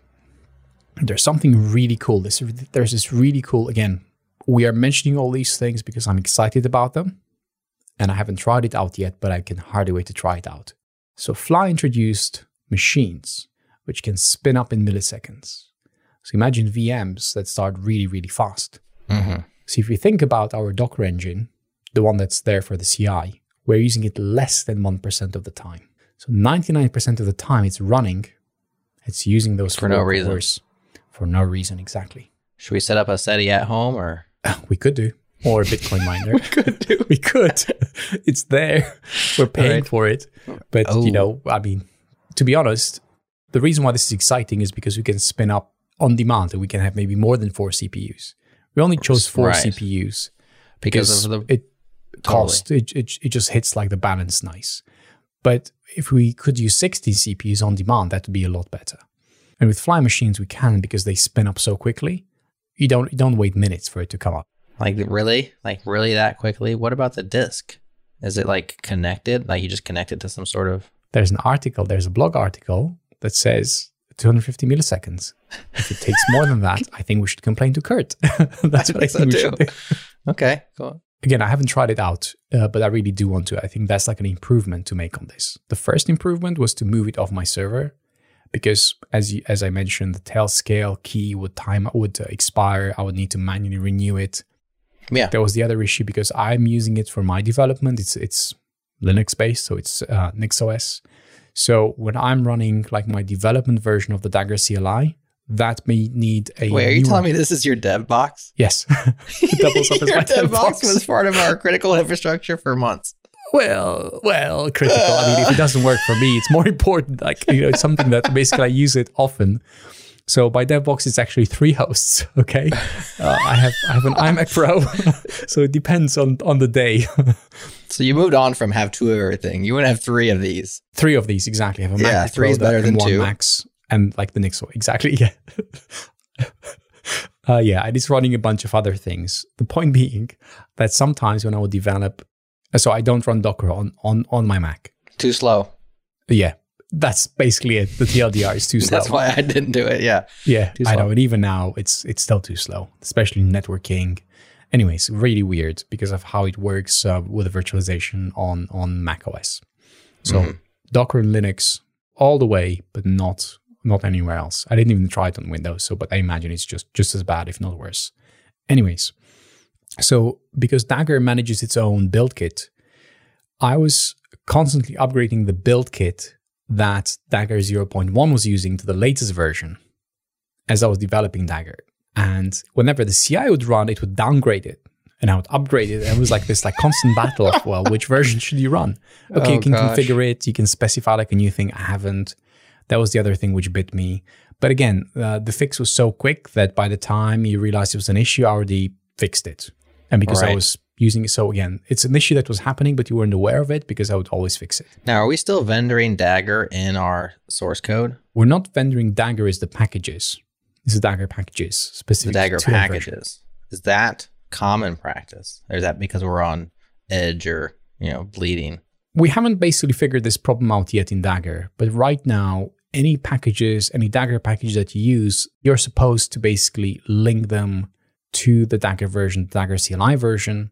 there's something really cool. This there's this really cool again. We are mentioning all these things because I'm excited about them. And I haven't tried it out yet, but I can hardly wait to try it out. So Fly introduced machines which can spin up in milliseconds. So imagine VMs that start really, really fast. Mm-hmm. So if you think about our Docker engine, the one that's there for the CI, we're using it less than 1% of the time. So 99% of the time it's running, it's using those For no reason. For no reason, exactly. Should we set up a SETI at home or? <laughs> We could do. Or a Bitcoin miner. <laughs> we could do. <laughs> We could. it's there. We're paying Alright. for it. But, Oh. you know, I mean, to be honest, the reason why this is exciting is because we can spin up on demand and we can have maybe more than four CPUs. We only chose four Right. CPUs Because of the it cost it, it it just hits like the balance nice. But if we could use 16 CPUs on demand, that would be a lot better. And with fly machines, we can because they spin up so quickly. You don't you don't wait minutes for it to come up. Like really? Like really that quickly? What about the disk? Is it like connected? Like you just connect it to some sort of There's an article, there's a blog article that says 250 milliseconds. If it takes more than that, <laughs> I think we should complain to Kurt. <laughs> That's what I think so we too. should do. Okay, cool. again, I haven't tried it out, uh, but I really do want to. I think that's like an improvement to make on this. The first improvement was to move it off my server because, as you, as I mentioned, the Tailscale key would time would uh, expire. I would need to manually renew it. Yeah. There was the other issue because I'm using it for my development. It's it's Linux based, so it's uh, NixOS. So when I'm running like my development version of the Dagger CLI, that may need a Wait, are you telling me this is your dev box? <laughs> Yes, it doubles up <laughs> as your my dev box box. was part of our <laughs> critical infrastructure for months. well, well, critical. I mean, if it doesn't work for me, it's more important. Like you know, it's something that basically I use it often. So by DevBox, it's actually three hosts. <laughs> Okay, uh, I have I have an <laughs> iMac Pro, <laughs> so it depends on on the day. So you moved on from have two of everything. You want to have three of these. three of these exactly. I have a Yeah, MacBook three Pro is better than one two. Max and like the Nix one. Exactly. Yeah. uh, yeah, it's running a bunch of other things. The point being that sometimes when I would develop, so I don't run Docker on on on my Mac. Too slow. Yeah, that's basically it. The TLDR is too <laughs> slow. That's why I didn't do it. Yeah. Yeah, I know. And even now, it's it's still too slow, especially networking. Anyways, really weird because of how it works uh, with the virtualization on on Mac OS. So Mhm. Docker and Linux all the way, but not not anywhere else. I didn't even try it on Windows, so but I imagine it's just just as bad, if not worse. Anyways, so because Dagger manages its own BuildKit, I was constantly upgrading the BuildKit that Dagger 0.1 was using to the latest version as I was developing Dagger. And whenever the CI would run, it would downgrade it and I would upgrade it. And it was like this like constant battle of, well, which version should you run? <laughs> Okay, Oh, you can gosh. configure it. You can specify like a new thing. I haven't. That was the other thing which bit me. But again, uh, the fix was so quick that by the time you realized it was an issue, I already fixed it. And because I was using it, so again, it's an issue that was happening, but you weren't aware of it because I would always fix it. Now, are we still vendoring Dagger in our source code? We're not vendoring Dagger as the packages. This is Dagger packages The specific Dagger packages. Is that common practice? Or is that because we're on edge or, you know, bleeding? we haven't basically figured this problem out yet in Dagger, but right now, any packages, any Dagger package that you use, you're supposed to basically link them to the Dagger version, the Dagger CLI version,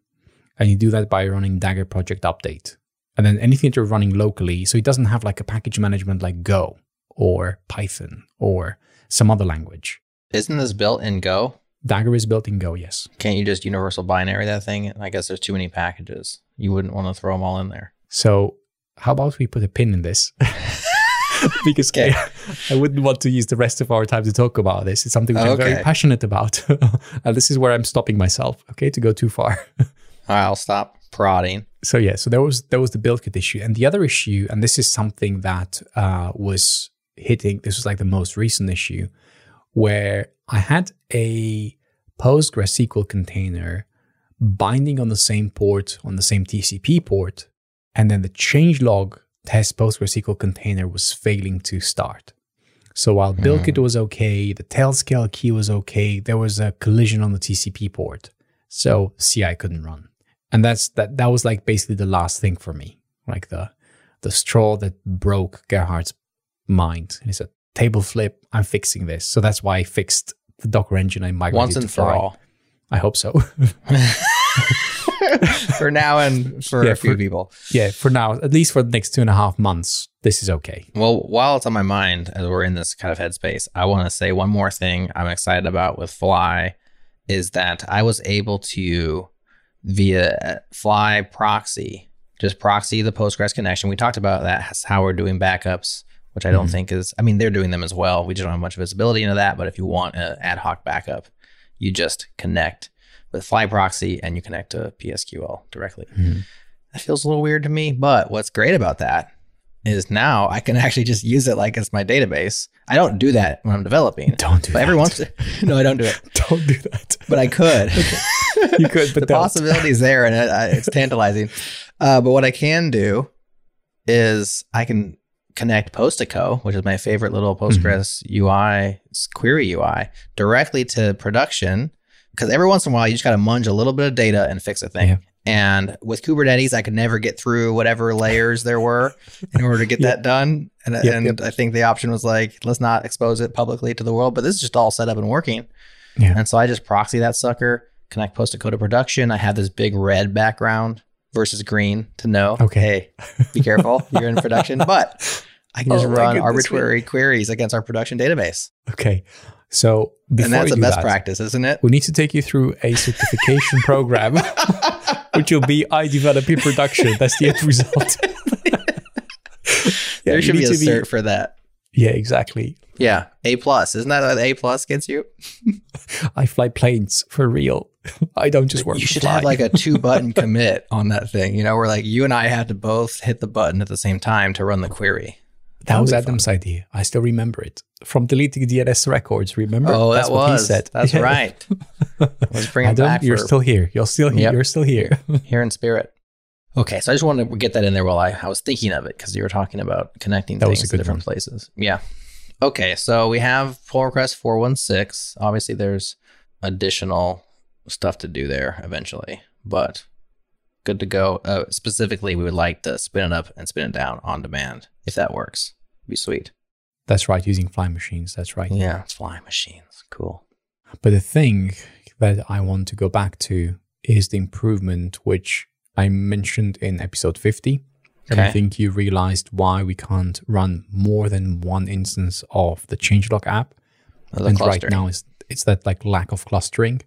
and you do that by running Dagger project update. And then anything that you're running locally, so it doesn't have like a package management like Go or Python or some other language. Isn't this built in Go? Dagger is built in Go, yes. Can't you just universal binary that thing? I guess there's too many packages. You wouldn't want to throw them all in there. So how about we put a pin in this? <laughs> because Okay. I, I wouldn't want to use the rest of our time to talk about this. It's something which I'm very passionate about. <laughs> and this is where I'm stopping myself, okay, to go too far. <laughs> I'll stop prodding. so yeah, so there was there was the BuildKit issue. And the other issue, and this is something that uh, was hitting, this was like the most recent issue, where I had a PostgreSQL container binding on the same port, on the same TCP port, and then the changelog test PostgreSQL container was failing to start. So while BuildKit was okay, the tailscale key was okay, there was a collision on the TCP port. So CI couldn't run. And that's that that was like basically the last thing for me. Like the the straw that broke Gerhard's mind. And he said, table flip, I'm fixing this. So that's why I fixed the Docker engine I migrated Once and for Fly. all. I hope so. <laughs> for now and for Yeah, a few for- people. yeah, for now, at least for the next two and a half months, this is okay. Well, while it's on my mind as we're in this kind of headspace, I want to say one more thing I'm excited about with Fly is that I was able to via Fly proxy, just proxy the Postgres connection. We talked about that, that's how we're doing backups, which I don't Mhm. think is, I mean, they're doing them as well. We just don't have much visibility into that. But if you want an ad hoc backup, you just connect with Fly proxy and you connect to PSQL directly. Mhm. That feels a little weird to me. But what's great about that is now I can actually just use it like it's my database. I don't do that when I'm developing. <laughs> Don't do But that. every once, <laughs> no, I don't do it. <laughs> Don't do that. But I could. You could, but the don't. possibility is there, and it, it's tantalizing. Uh, but what I can do is I can connect Postico, which is my favorite little Postgres UI query UI, directly to production. Because every once in a while, you just got to munge a little bit of data and fix a thing. Yeah. And with Kubernetes, I could never get through whatever layers there were in order to get <laughs> Yep. that done. And, Yep, and yep. I think the option was like, let's not expose it publicly to the world. But this is just all set up and working. Yeah. And so I just proxy that sucker, connect Postico to production. I have this big red background versus green to know, Okay. hey, be careful, <laughs> you're in production. But I can just Oh run arbitrary queries against our production database. Okay. So before and that's the best that, practice, isn't it? we need to take you through a certification program, <laughs> which will be I develop in production. That's the end result. Yeah, there should be a cert for that. Yeah, exactly. Yeah, A plus. Isn't that what A plus gets you? I fly planes for real. I don't just work. You should fly. have like a two <laughs> button commit on that thing. You know, where like you and I had to both hit the button at the same time to run the query. That was would be Adam's idea. I still remember it from deleting DNS records. Remember? Oh, That's that what was. he said. That's Yeah. right. <laughs> Let's bring it Adam, back. you're for- still here. You're still here. Yep. You're still here. <laughs> here in spirit. Okay, so I just wanted to get that in there while I, I was thinking of it because you were talking about connecting That things a to different one. places. Yeah. Okay, so we have pull request 416. Obviously, there's additional stuff to do there eventually, but good to go. Uh, specifically, we would like to spin it up and spin it down on demand if that works. Be sweet. That's right. Using fly machines. That's right. Yeah, flying machines. Cool. But the thing that I want to go back to is the improvement which I mentioned in episode 50. And I think you realized why we can't run more than one instance of the changelog app. The and right now it's, it's that like lack of clustering.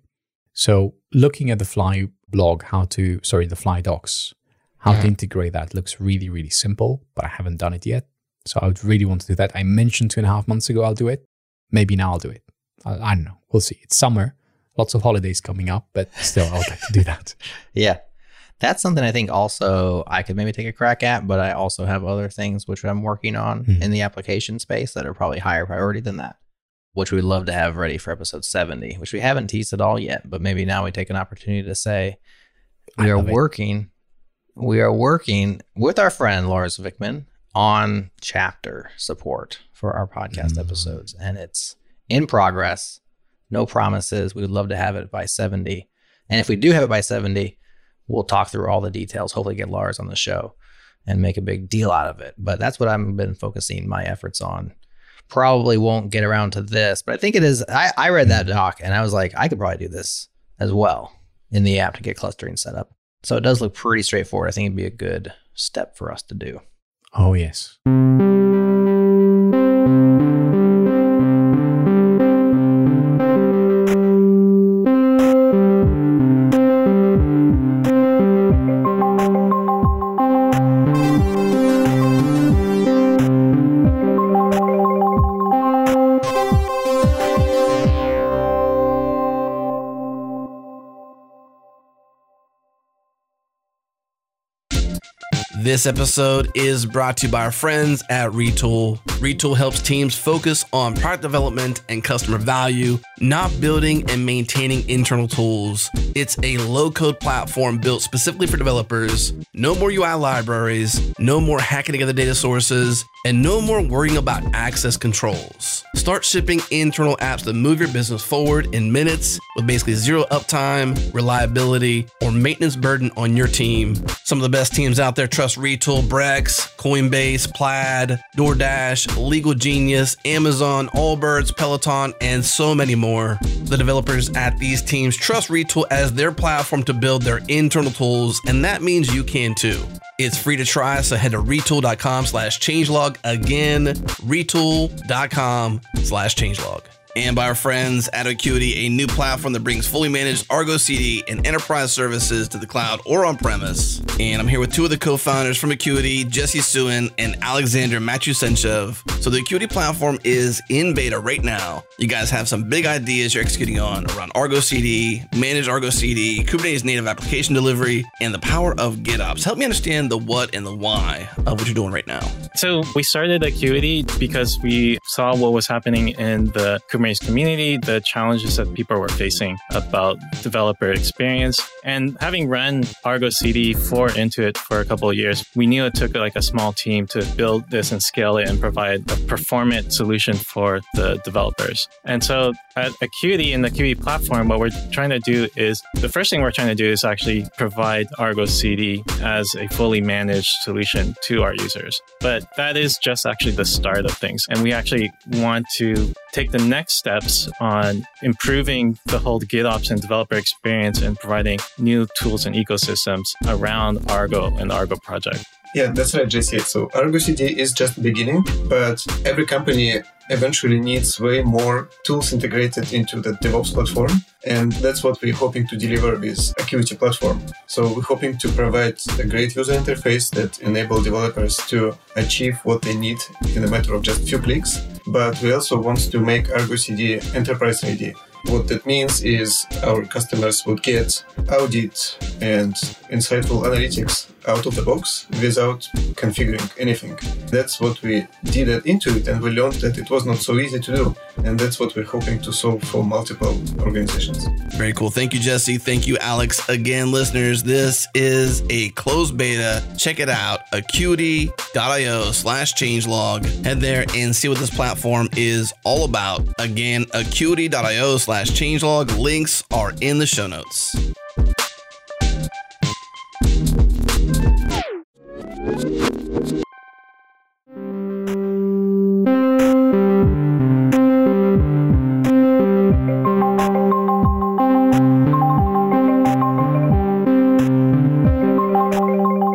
So looking at the fly blog, how to, sorry, the fly docs, how to integrate that looks really, really simple, but I haven't done it yet. So I would really want to do that. I mentioned two and a half months ago I'll do it. Maybe now I'll do it. I, I don't know. We'll see. It's summer, lots of holidays coming up, but still, I would like to do that. <laughs> Yeah. That's something I think also I could maybe take a crack at, but I also have other things which I'm working on Mhm. in the application space that are probably higher priority than that, which we'd love to have ready for episode 70, which we haven't teased at all yet, but maybe now we take an opportunity to say we I are working we are working with our friend Lars Wikman on chapter support for our podcast Mm. episodes and it's in progress. No promises. We would love to have it by 70. And if we do have it by 70, we'll talk through all the details, hopefully get Lars on the show and make a big deal out of it. But that's what I've been focusing my efforts on. Probably won't get around to this, but I think it is. I, I read that doc and I was like, I could probably do this as well in the app to get clustering set up. So it does look pretty straightforward. I think it'd be a good step for us to do. Oh, yes. This episode is brought to you by our friends at Retool. Retool helps teams focus on product development and customer value, not building and maintaining internal tools. It's a low code platform built specifically for developers. No more UI libraries, no more hacking together data sources, and no more worrying about access controls. Start shipping internal apps that move your business forward in minutes with basically zero uptime, reliability, or maintenance burden on your team. Some of the best teams out there trust Retool, Brex, Coinbase, Plaid, DoorDash, Legal Genius, Amazon, Allbirds, Peloton, and so many more. The developers at these teams trust Retool as their platform to build their internal tools, and that means you can too. It's free to try, so head to retool.com slash changelog. Again, retool.com slash changelog. And by our friends at Akuity, a new platform that brings fully managed Argo CD and enterprise services to the cloud or on premise. And I'm here with two of the co founders from Akuity, Jesse Suen and Alexander Matyushentsev. So the Akuity platform is in beta right now. You guys have some big ideas you're executing on around Argo CD, managed Argo CD, Kubernetes native application delivery, and the power of GitOps. Help me understand the what and the why of what you're doing right now. So we started Akuity because we saw what was happening in the Kubernetes community, the challenges that people were facing about developer experience. And having run Argo CD for Intuit for a couple of years, we knew it took like a small team to build this and scale it and provide a performant solution for the developers. And so at Akuity in the Akuity platform, what we're trying to do is the first thing we're trying to do is actually provide Argo CD as a fully managed solution to our users. But that is just actually the start of things. And we actually want to take the next steps on improving the whole GitOps and developer experience and providing new tools and ecosystems around Argo and the Argo project. Yeah, that's right, Jesse. So Argo CD is just the beginning, but every company eventually needs way more tools integrated into the DevOps platform. And that's what we're hoping to deliver with Akuity platform. So we're hoping to provide a great user interface that enable developers to achieve what they need in a matter of just few clicks. But we also want to make Argo CD enterprise ready. What that means is our customers would get audit and insightful analytics out of the box without configuring anything. That's what we did at Intuit, and we learned that it was not so easy to do. And that's what we're hoping to solve for multiple organizations. Very cool. Thank you, Jesse. Thank you, Alex. Again, listeners, this is a closed beta. Check it out, akuity.io slash changelog. Head there and see what this platform is all about. Again, akuity.io slash changelog. Links are in the show notes.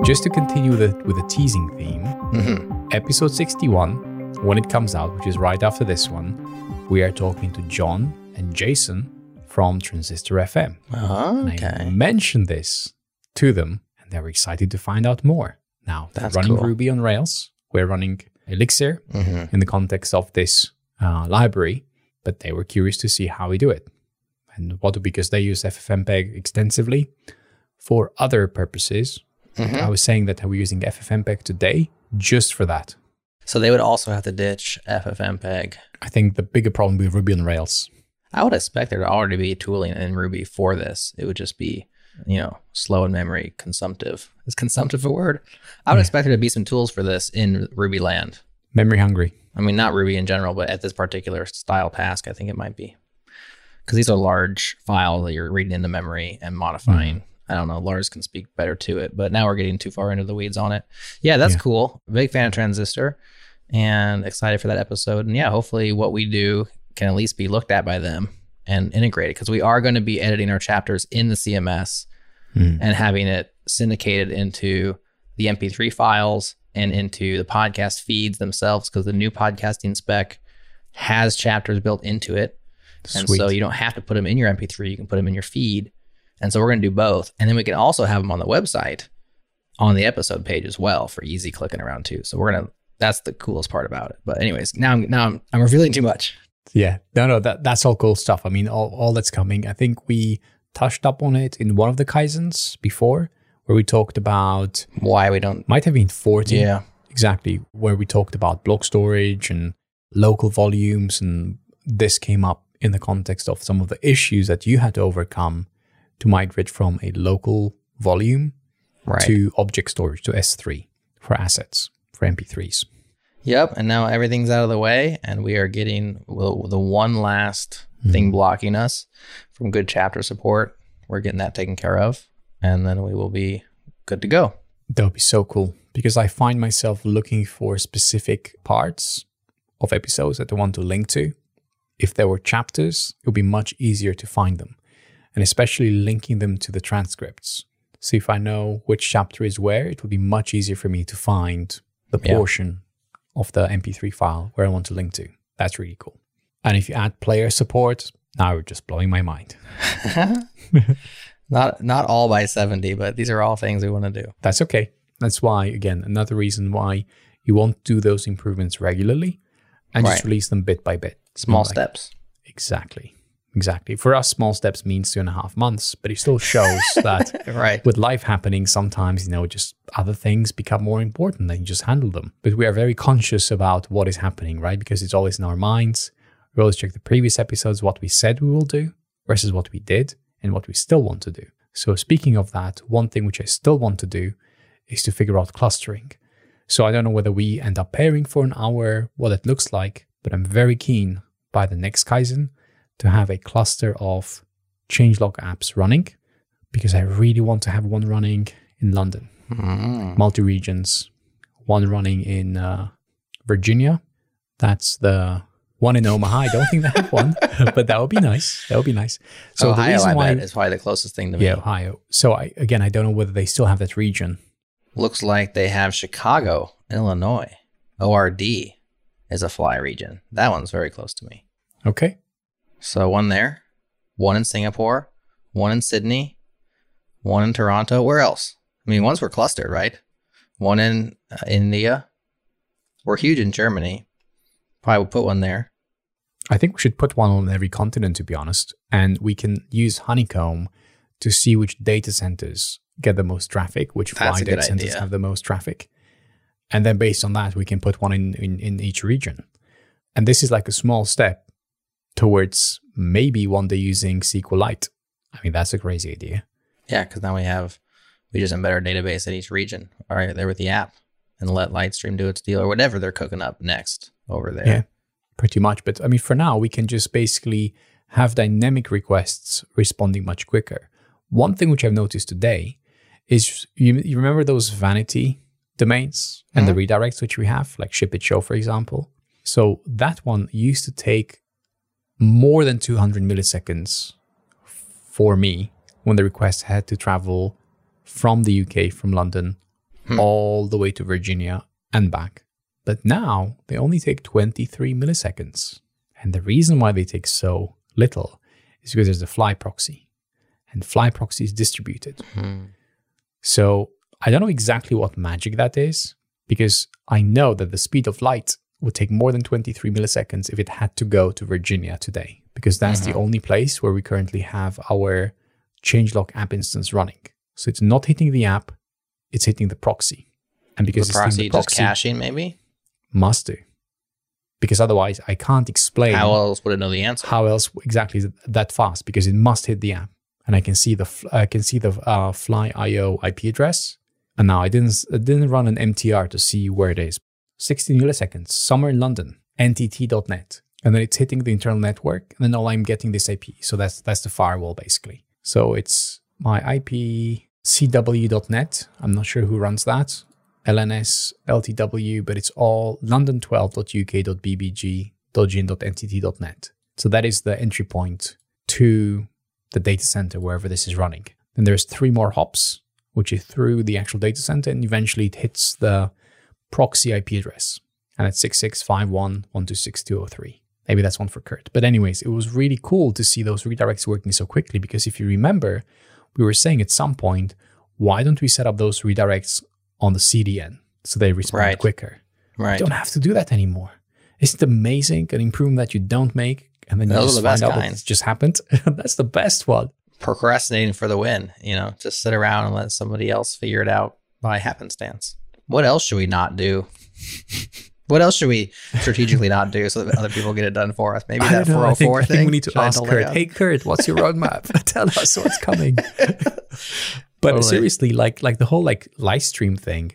Just to continue with the, with the teasing theme, Mhm. episode 61, when it comes out, which is right after this one, we are talking to John and Jason from Transistor FM. And I Okay. mentioned this to them, and they were excited to find out more. Now, That's running cool. Ruby on Rails. We're running Elixir Mhm. in the context of this uh, library, but they were curious to see how we do it. And what because they use FFmpeg extensively for other purposes. Mhm. I was saying that we're using FFmpeg today just for that. So they would also have to ditch FFmpeg. I think the bigger problem with Ruby on Rails. I would expect there to already be tooling in Ruby for this. It would just be, you know, slow in memory, consumptive. Is consumptive a word? I would expect there to be some tools for this in Ruby land. Memory hungry. I mean, not Ruby in general, but at this particular style task, I think it might be. Because these are large files that you're reading into memory and modifying. I don't know. Lars can speak better to it, but now we're getting too far into the weeds on it. Yeah, that's Yeah. cool. Big fan of Transistor and excited for that episode. And yeah, hopefully what we do can at least be looked at by them and integrated because we are going to be editing our chapters in the CMS Hmm. and having it syndicated into the MP3 files and into the podcast feeds themselves because the new podcasting spec has chapters built into it. And so you don't have to put them in your MP3, you can put them in your feed. And so we're going to do both. And then we can also have them on the website on the episode page as well for easy clicking around too. So we're going to that's the coolest part about it. But anyways, now I'm now I'm, I'm revealing too much. Yeah, no, no, that that's all cool stuff. I mean, all, all that's coming. I think we touched up on it in one of the kaizens before, where we talked about Why we don't might have been 40 Yeah. exactly where we talked about block storage and local volumes and this came up in the context of some of the issues that you had to overcome to migrate from a local volume Right. to object storage to S3 for assets for MP3s. Yep, and now everything's out of the way, and we are getting the the one last hmm. thing blocking us from good chapter support. We're getting that taken care of, and then we will be good to go. That would be so cool because I find myself looking for specific parts of episodes that I want to link to. If there were chapters, it would be much easier to find them, and especially linking them to the transcripts. So if I know which chapter is where, it would be much easier for me to find the Yeah. portion of the MP3 file where I want to link to. That's really cool. And if you add player support, now you're just blowing my mind. <laughs> Not not all by seventy, but these are all things we want to do. That's okay. That's why, again, another reason why you won't do those improvements regularly and just release them bit by bit. Small like- steps. Exactly. Exactly. For us, small steps means two and a half months, but it still shows <laughs> that Right. with life happening, sometimes, you know, just other things become more important and you just handle them. But we are very conscious about what is happening, right? Because it's always in our minds. We always check the previous episodes, what we said we will do versus what we did and what we still want to do. So, speaking of that, one thing which I still want to do is to figure out clustering. So, I don't know whether we end up pairing for an hour, what it looks like, but I'm very keen by the next Kaizen to have a cluster of changelog apps running because I really want to have one running in London, Mm. multi regions, one running in uh, Virginia. That's the one in Omaha. I don't think they have one, <laughs> but that would be nice. That would be nice. So Ohio, the reason I why, bet, is probably the closest thing to me. yeah, Ohio. So I again, I don't know whether they still have that region Looks like they have Chicago, Illinois. ORD is a fly region. That one's very close to me. Okay. So one there, one in Singapore, one in Sydney, one in Toronto. Where else? I mean, ones were clustered, right? One in uh, India. We're huge in Germany. Probably would put one there. I think we should put one on every continent, to be honest. And we can use Honeycomb to see which data centers get the most traffic, which That's fly data good centers idea. have the most traffic. And then based on that, we can put one in, in, in each region. And this is like a small step towards maybe one day using SQLite. I mean, that's a crazy idea. Yeah, because now we have we just embed our database at each region. All right, there with the app, and let Litestream do its deal or whatever they're cooking up next over there. Yeah, pretty much. But I mean, for now, we can just basically have dynamic requests responding much quicker. One thing which I've noticed today is you, you remember those vanity domains and the mm-hmm. redirects which we have, like ship it show, for example. So that one used to take more than 200 milliseconds for me when the request had to travel from the UK, from London, hmm. all the way to Virginia and back. But now they only take 23 milliseconds. And the reason why they take so little is because there's a fly proxy. And fly proxy is distributed. Hmm. So I don't know exactly what magic that is because I know that the speed of light would take more than 23 milliseconds if it had to go to Virginia today, because that's the only place where we currently have our changelog app instance running. So it's not hitting the app, it's hitting the proxy. And because the it's proxy the just proxy, caching, maybe. must do. Because otherwise, I can't explain How else would it know the answer? how else exactly is it that fast because it must hit the app and i can see the i can see the uh, fly io ip address and now i didn't I didn't run an mtr to see where it is 16 milliseconds somewhere in london ntt.net and then it's hitting the internal network and then all i'm getting this ip so that's that's the firewall basically. So it's my ip cw.net i'm not sure who runs that. Lns ltw but it's all london12.uk.bbg.gin.ntt.net so that is the entry point to the data center wherever this is running. Then there's three more hops, which is through the actual data center, and eventually it hits the proxy IP address. And it's 6651.126.203. Maybe that's one for Kurt. But anyways, it was really cool to see those redirects working so quickly because if you remember, we were saying at some point, why don't we set up those redirects on the CDN so they respond Right. quicker? Right. You don't have to do that anymore. Isn't it amazing? An improvement that you don't make and then you Those are just the find out that just happened. <laughs> That's the best one. Procrastinating for the win. You know, just sit around and let somebody else figure it out by happenstance. What else should we not do? What else should we strategically not do so that other people get it done for us? Maybe that don't know. I think, 404 I think thing. we need to ask Kurt. Hey, Kurt, what's your roadmap? <laughs> Tell us what's coming. but Totally. seriously, like like the whole like Litestream thing,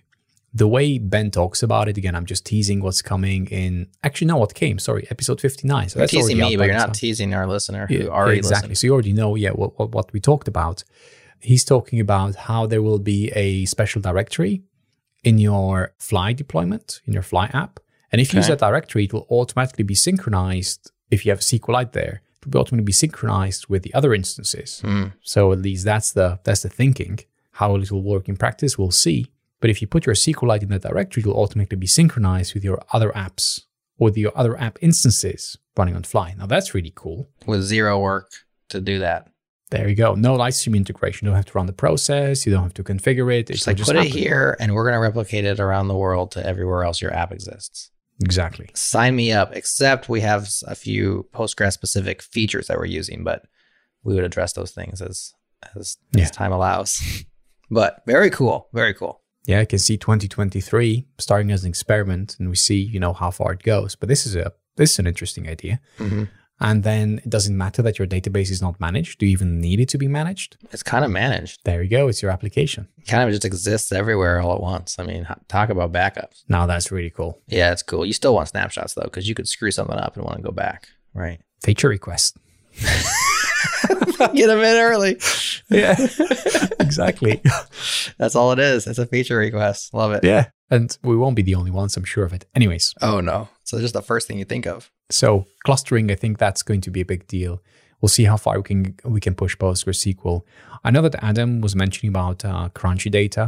the way Ben talks about it. Again, I'm just teasing what's coming in. Actually, no, what came? Sorry, episode 59. So You're that's teasing me, but you're not time. teasing our listener who Yeah, already exactly. listened. So you already know, yeah, what, what, what we talked about. He's talking about how there will be a special directory in your Fly deployment, in your Fly app. And if you use Okay. that directory, it will automatically be synchronized. If you have SQLite there, it will automatically be synchronized with the other instances. Hmm. So at least that's the that's the thinking. How it will work in practice, we'll see. But if you put your SQLite in that directory, it will automatically be synchronized with your other apps or with your other app instances running on Fly. Now that's really cool. With zero work to do that. There you go. No Litestream integration. You don't have to run the process. You don't have to configure it. It's Just like just put it here and we're going to replicate it around the world to everywhere else your app exists. Exactly. Sign me up, except we have a few Postgres specific features that we're using, but we would address those things as as, Yeah. as time allows. but very cool. Very cool. Yeah, I can see 2023 starting as an experiment, and we see you know how far it goes. But this is a this is an interesting idea. Mhm. And then it doesn't matter that your database is not managed. Do you even need it to be managed? It's kind of managed. There you go. It's your application. It kind of just exists everywhere all at once. I mean, talk about backups. Now that's really cool. Yeah, it's cool. You still want snapshots though, because you could screw something up and want to go back. Right. <laughs> Feature request. Get them in early. Yeah, <laughs> exactly. <laughs> That's all it is. It's a feature request. Love it. yeah, and we won't be the only ones. I'm sure of it. Anyways, Oh no. So just the first thing you think of. So clustering, I think that's going to be a big deal. We'll see how far we can we can push PostgreSQL. I know that Adam was mentioning about uh, crunchy data.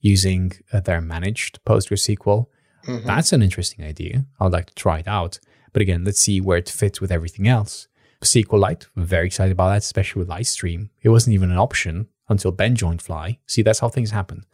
using uh, their managed PostgreSQL. Mhm. That's an interesting idea. I'd like to try it out. But again, let's see where it fits with everything else. SQLite, I'm very excited about that, especially with Litestream. It wasn't even an option until Ben joined Fly. See, that's how things happen.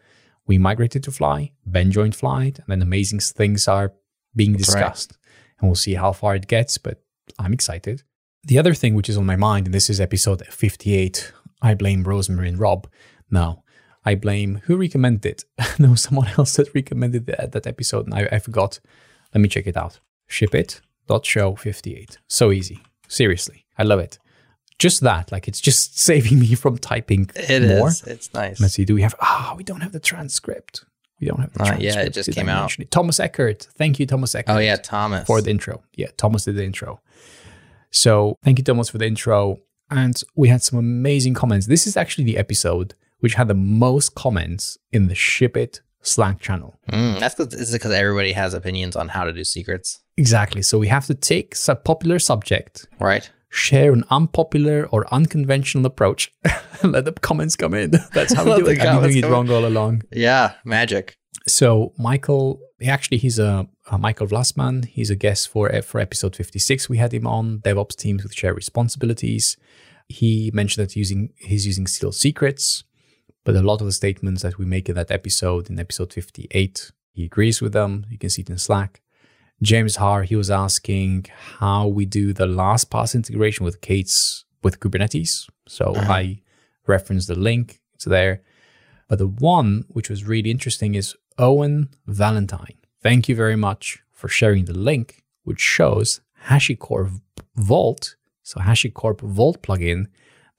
We migrated to Fly, Ben joined Fly, and then amazing things are being That's right. discussed. And we'll see how far it gets, but I'm excited. The other thing which is on my mind, and this is episode 58, I blame Rosemary and Rob. Now, I blame who recommended it. <laughs> no, someone else that recommended that, that episode, and I, I forgot. Let me check it out. Ship it. Dot show 58. So easy. Seriously. I love it. Just that, like it's just <laughs> saving me from typing It more. is. It's nice. Let's see. Do we have? Ah, we don't have the transcript. We don't have the transcript. yet, it just Did came out. it? Thomas Eckert. Thank you, Thomas Eckert Oh yeah, Thomas. for the intro. Yeah, Thomas did the intro. So thank you, Thomas, for the intro. And we had some amazing comments. This is actually the episode which had the most comments in the Ship It Slack channel. Mm, that's because everybody has opinions on how to do secrets, Exactly. So we have to take a popular subject, right? Share an unpopular or unconventional approach, <laughs> let the comments come in. <laughs> That's how we do it. I've been doing it wrong all along. Yeah, magic. So Maikel, actually, he's a, a Maikel Vlasman. He's a guest for for episode fifty six. We had him on DevOps teams with shared responsibilities. He mentioned that using he's using Sealed Secrets, but a lot of the statements that we make in that episode, in episode fifty eight, he agrees with them. You can see it in Slack. James Harr, he was asking how we do the LastPass integration with K8s with Kubernetes. So uh-huh. I referenced the link. It's there. But the one which was really interesting is Owen Valentine. Thank you very much for sharing the link, which shows HashiCorp Vault, so HashiCorp Vault plugin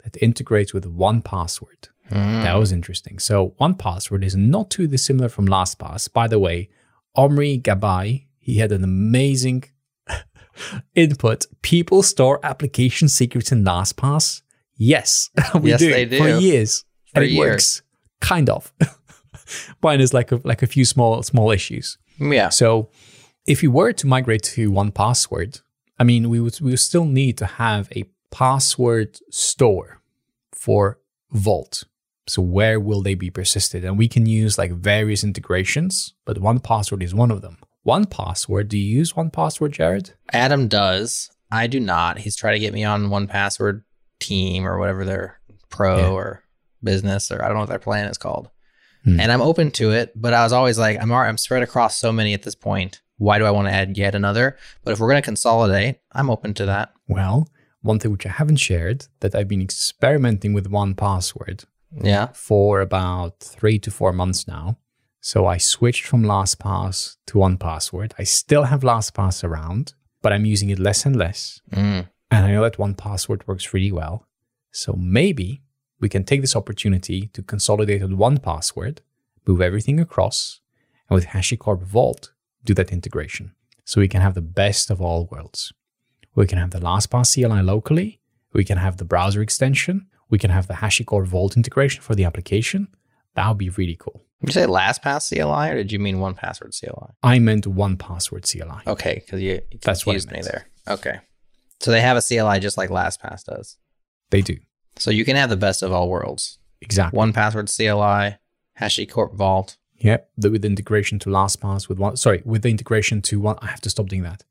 that integrates with 1Password. Hmm. That was interesting. So 1Password is not too dissimilar from LastPass. By the way, Omri Gabay, he had an amazing <laughs> input. People store application secrets in LastPass. Yes, <laughs> we Yes, do, they for years, For and it years. works kind of. <laughs> Mine is like a, like a few small small issues. Mm, yeah. So if you were to migrate to 1Password, I mean, we would we would still need to have a password store for Vault. So where will they be persisted? And we can use like various integrations, but 1Password is one of them. 1Password. Do you use one password, Jerod? Adam does. I do not. He's trying to get me on 1Password team or whatever their pro Yeah. or business or I don't know what their plan is called. Hmm. And I'm open to it, but I was always like, I'm I'm spread across so many at this point. Why do I want to add yet another? But if we're going to consolidate, I'm open to that. Well, one thing which I haven't shared that I've been experimenting with 1Password Yeah. for about three to four months now. So I switched from LastPass to 1Password. I still have LastPass around, but I'm using it less and less. Mm. And I know that 1Password works really well. So maybe we can take this opportunity to consolidate on 1Password, move everything across, and with HashiCorp Vault, do that integration. So we can have the best of all worlds. We can have the LastPass CLI locally. We can have the browser extension. We can have the HashiCorp Vault integration for the application. That would be really cool. Did you say LastPass CLI or did you mean 1Password CLI? I meant 1Password CLI. Okay, because you, you That's what I me there. Okay. So they have a CLI just like LastPass does. They do. So you can have the best of all worlds. Exactly. 1Password CLI, HashiCorp Vault. Yep, the, with integration to LastPass with one. Sorry, with the integration to one. I have to stop doing that.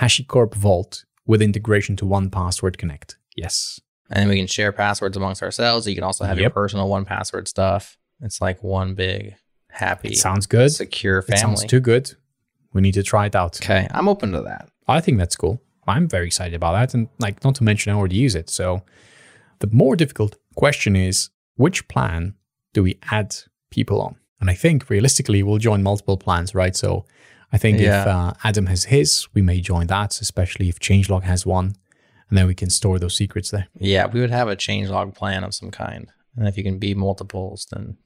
HashiCorp Vault with integration to 1Password connect. Yes, And then we can share passwords amongst ourselves. You can also have your personal 1Password stuff. It's like one big happy it sounds good. secure It family. sounds too good. We need to try it out. okay, I'm open to that. I think that's cool. I'm very excited about that, and like not to mention, I already use it. So, the more difficult question is which plan do we add people on? And I think realistically, we'll join multiple plans, right? So, I think if uh, Adam has his, we may join that, especially if Changelog has one, and then we can store those secrets there. Yeah, we would have a changelog plan of some kind. And if you can be multiples, then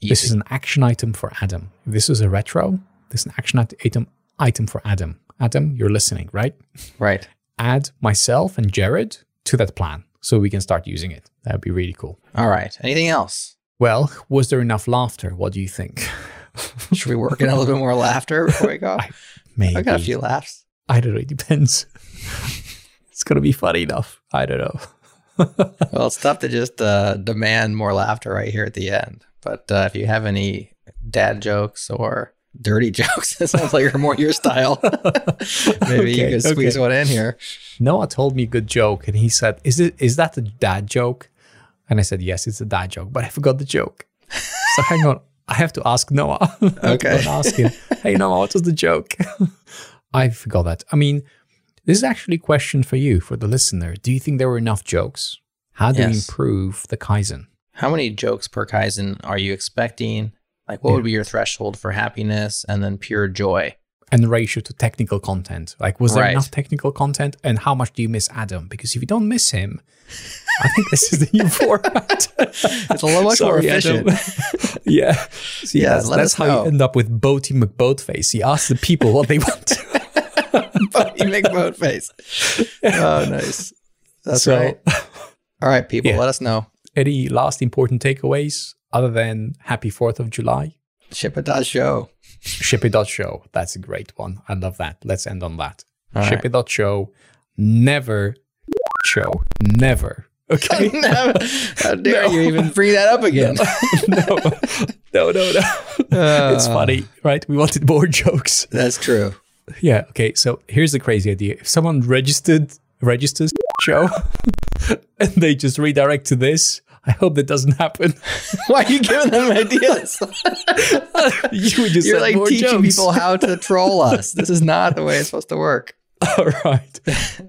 easy. This is an action item for Adam. If this is a retro, this is an action item item for Adam. Adam, you're listening, right? right. Add myself and Jerod to that plan so we can start using it. That would be really cool. All right. Anything else? Well, was there enough laughter? What do you think? <laughs> Should we work in a little bit more laughter before we go? <laughs> I- Maybe. I got a few laughs. I don't know. It depends. <laughs> it's going to be funny enough. I don't know. Well, it's tough to just uh, demand more laughter right here at the end. But uh, if you have any dad jokes or dirty <laughs> jokes. it sounds like you're more your style. <laughs> Maybe you Okay, could squeeze okay. one in here. Noah told me a good joke and he said, Is it is that a dad joke? And I said, Yes, it's a dad joke, but I forgot the joke. <laughs> so hang on. I have to ask Noah. I have to Okay. ask him, Hey Noah, what was the joke? I forgot that. I mean, this is actually a question for you, for the listener. Do you think there were enough jokes? How do we Yes. improve the Kaizen? How many jokes per Kaizen are you expecting? Like, what Yeah. would be your threshold for happiness and then pure joy? And the ratio to technical content. Like, was there Right. enough technical content? And how much do you miss Adam? Because if you don't miss him, I think this is the new <laughs> format. It's a much more Sorry, Adam. efficient. <laughs> yeah. See, Yeah, that's, that's how know. you end up with Boaty McBoatface. He asks the people what they <laughs> want. you make boat face. Oh, nice. That's so, right. All right, people, Yeah. let us know. Any last important takeaways other than happy 4th of July? Ship it dot show. Shippy.show. That's a great one. I love that. Let's end on that. All right. Shippy.show. Never show. Never. Okay. <laughs> No, <laughs> How dare you even bring that up again? <laughs> no, no, no, no. it's Uh, funny, right? We wanted more jokes. That's true. Yeah. Okay. So here's the crazy idea: if someone registered registers show, <laughs> and they just redirect to this, I hope that doesn't happen. <laughs> Why are you giving them ideas? <laughs> you would just You're like teaching jokes. people how to troll us. This is not the way it's supposed to work. All right.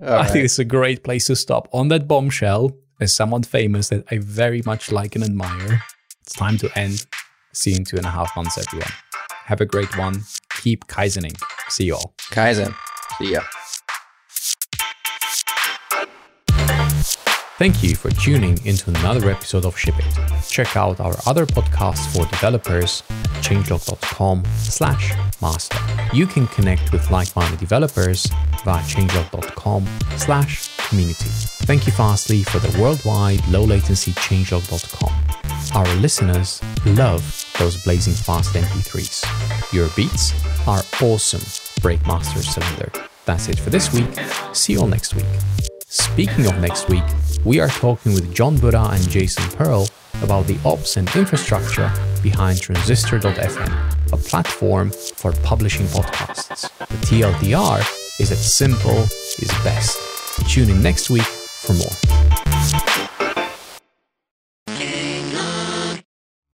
All I think it's a great place to stop on that bombshell. As someone famous that I very much like and admire, it's time to end. See you in two and a half months, everyone. Have a great one. Keep kaizening. See you all. Kaizen. See ya. Thank you for tuning into another episode of Ship It. Check out our other podcasts for developers changelog.com slash master. You can connect with like-minded developers via changelog.com slash community. Thank you Fastly for the worldwide low latency changelog.com. Our listeners love those blazing fast MP3s. Your beats are awesome, Breakmaster Cylinder. That's it for this week. See you all next week. Speaking of next week, we are talking with Jon Buda and Jason Pearl about the ops and infrastructure behind Transistor.fm, a platform for publishing podcasts. The TLDR is that simple is best. Tune in next week for more.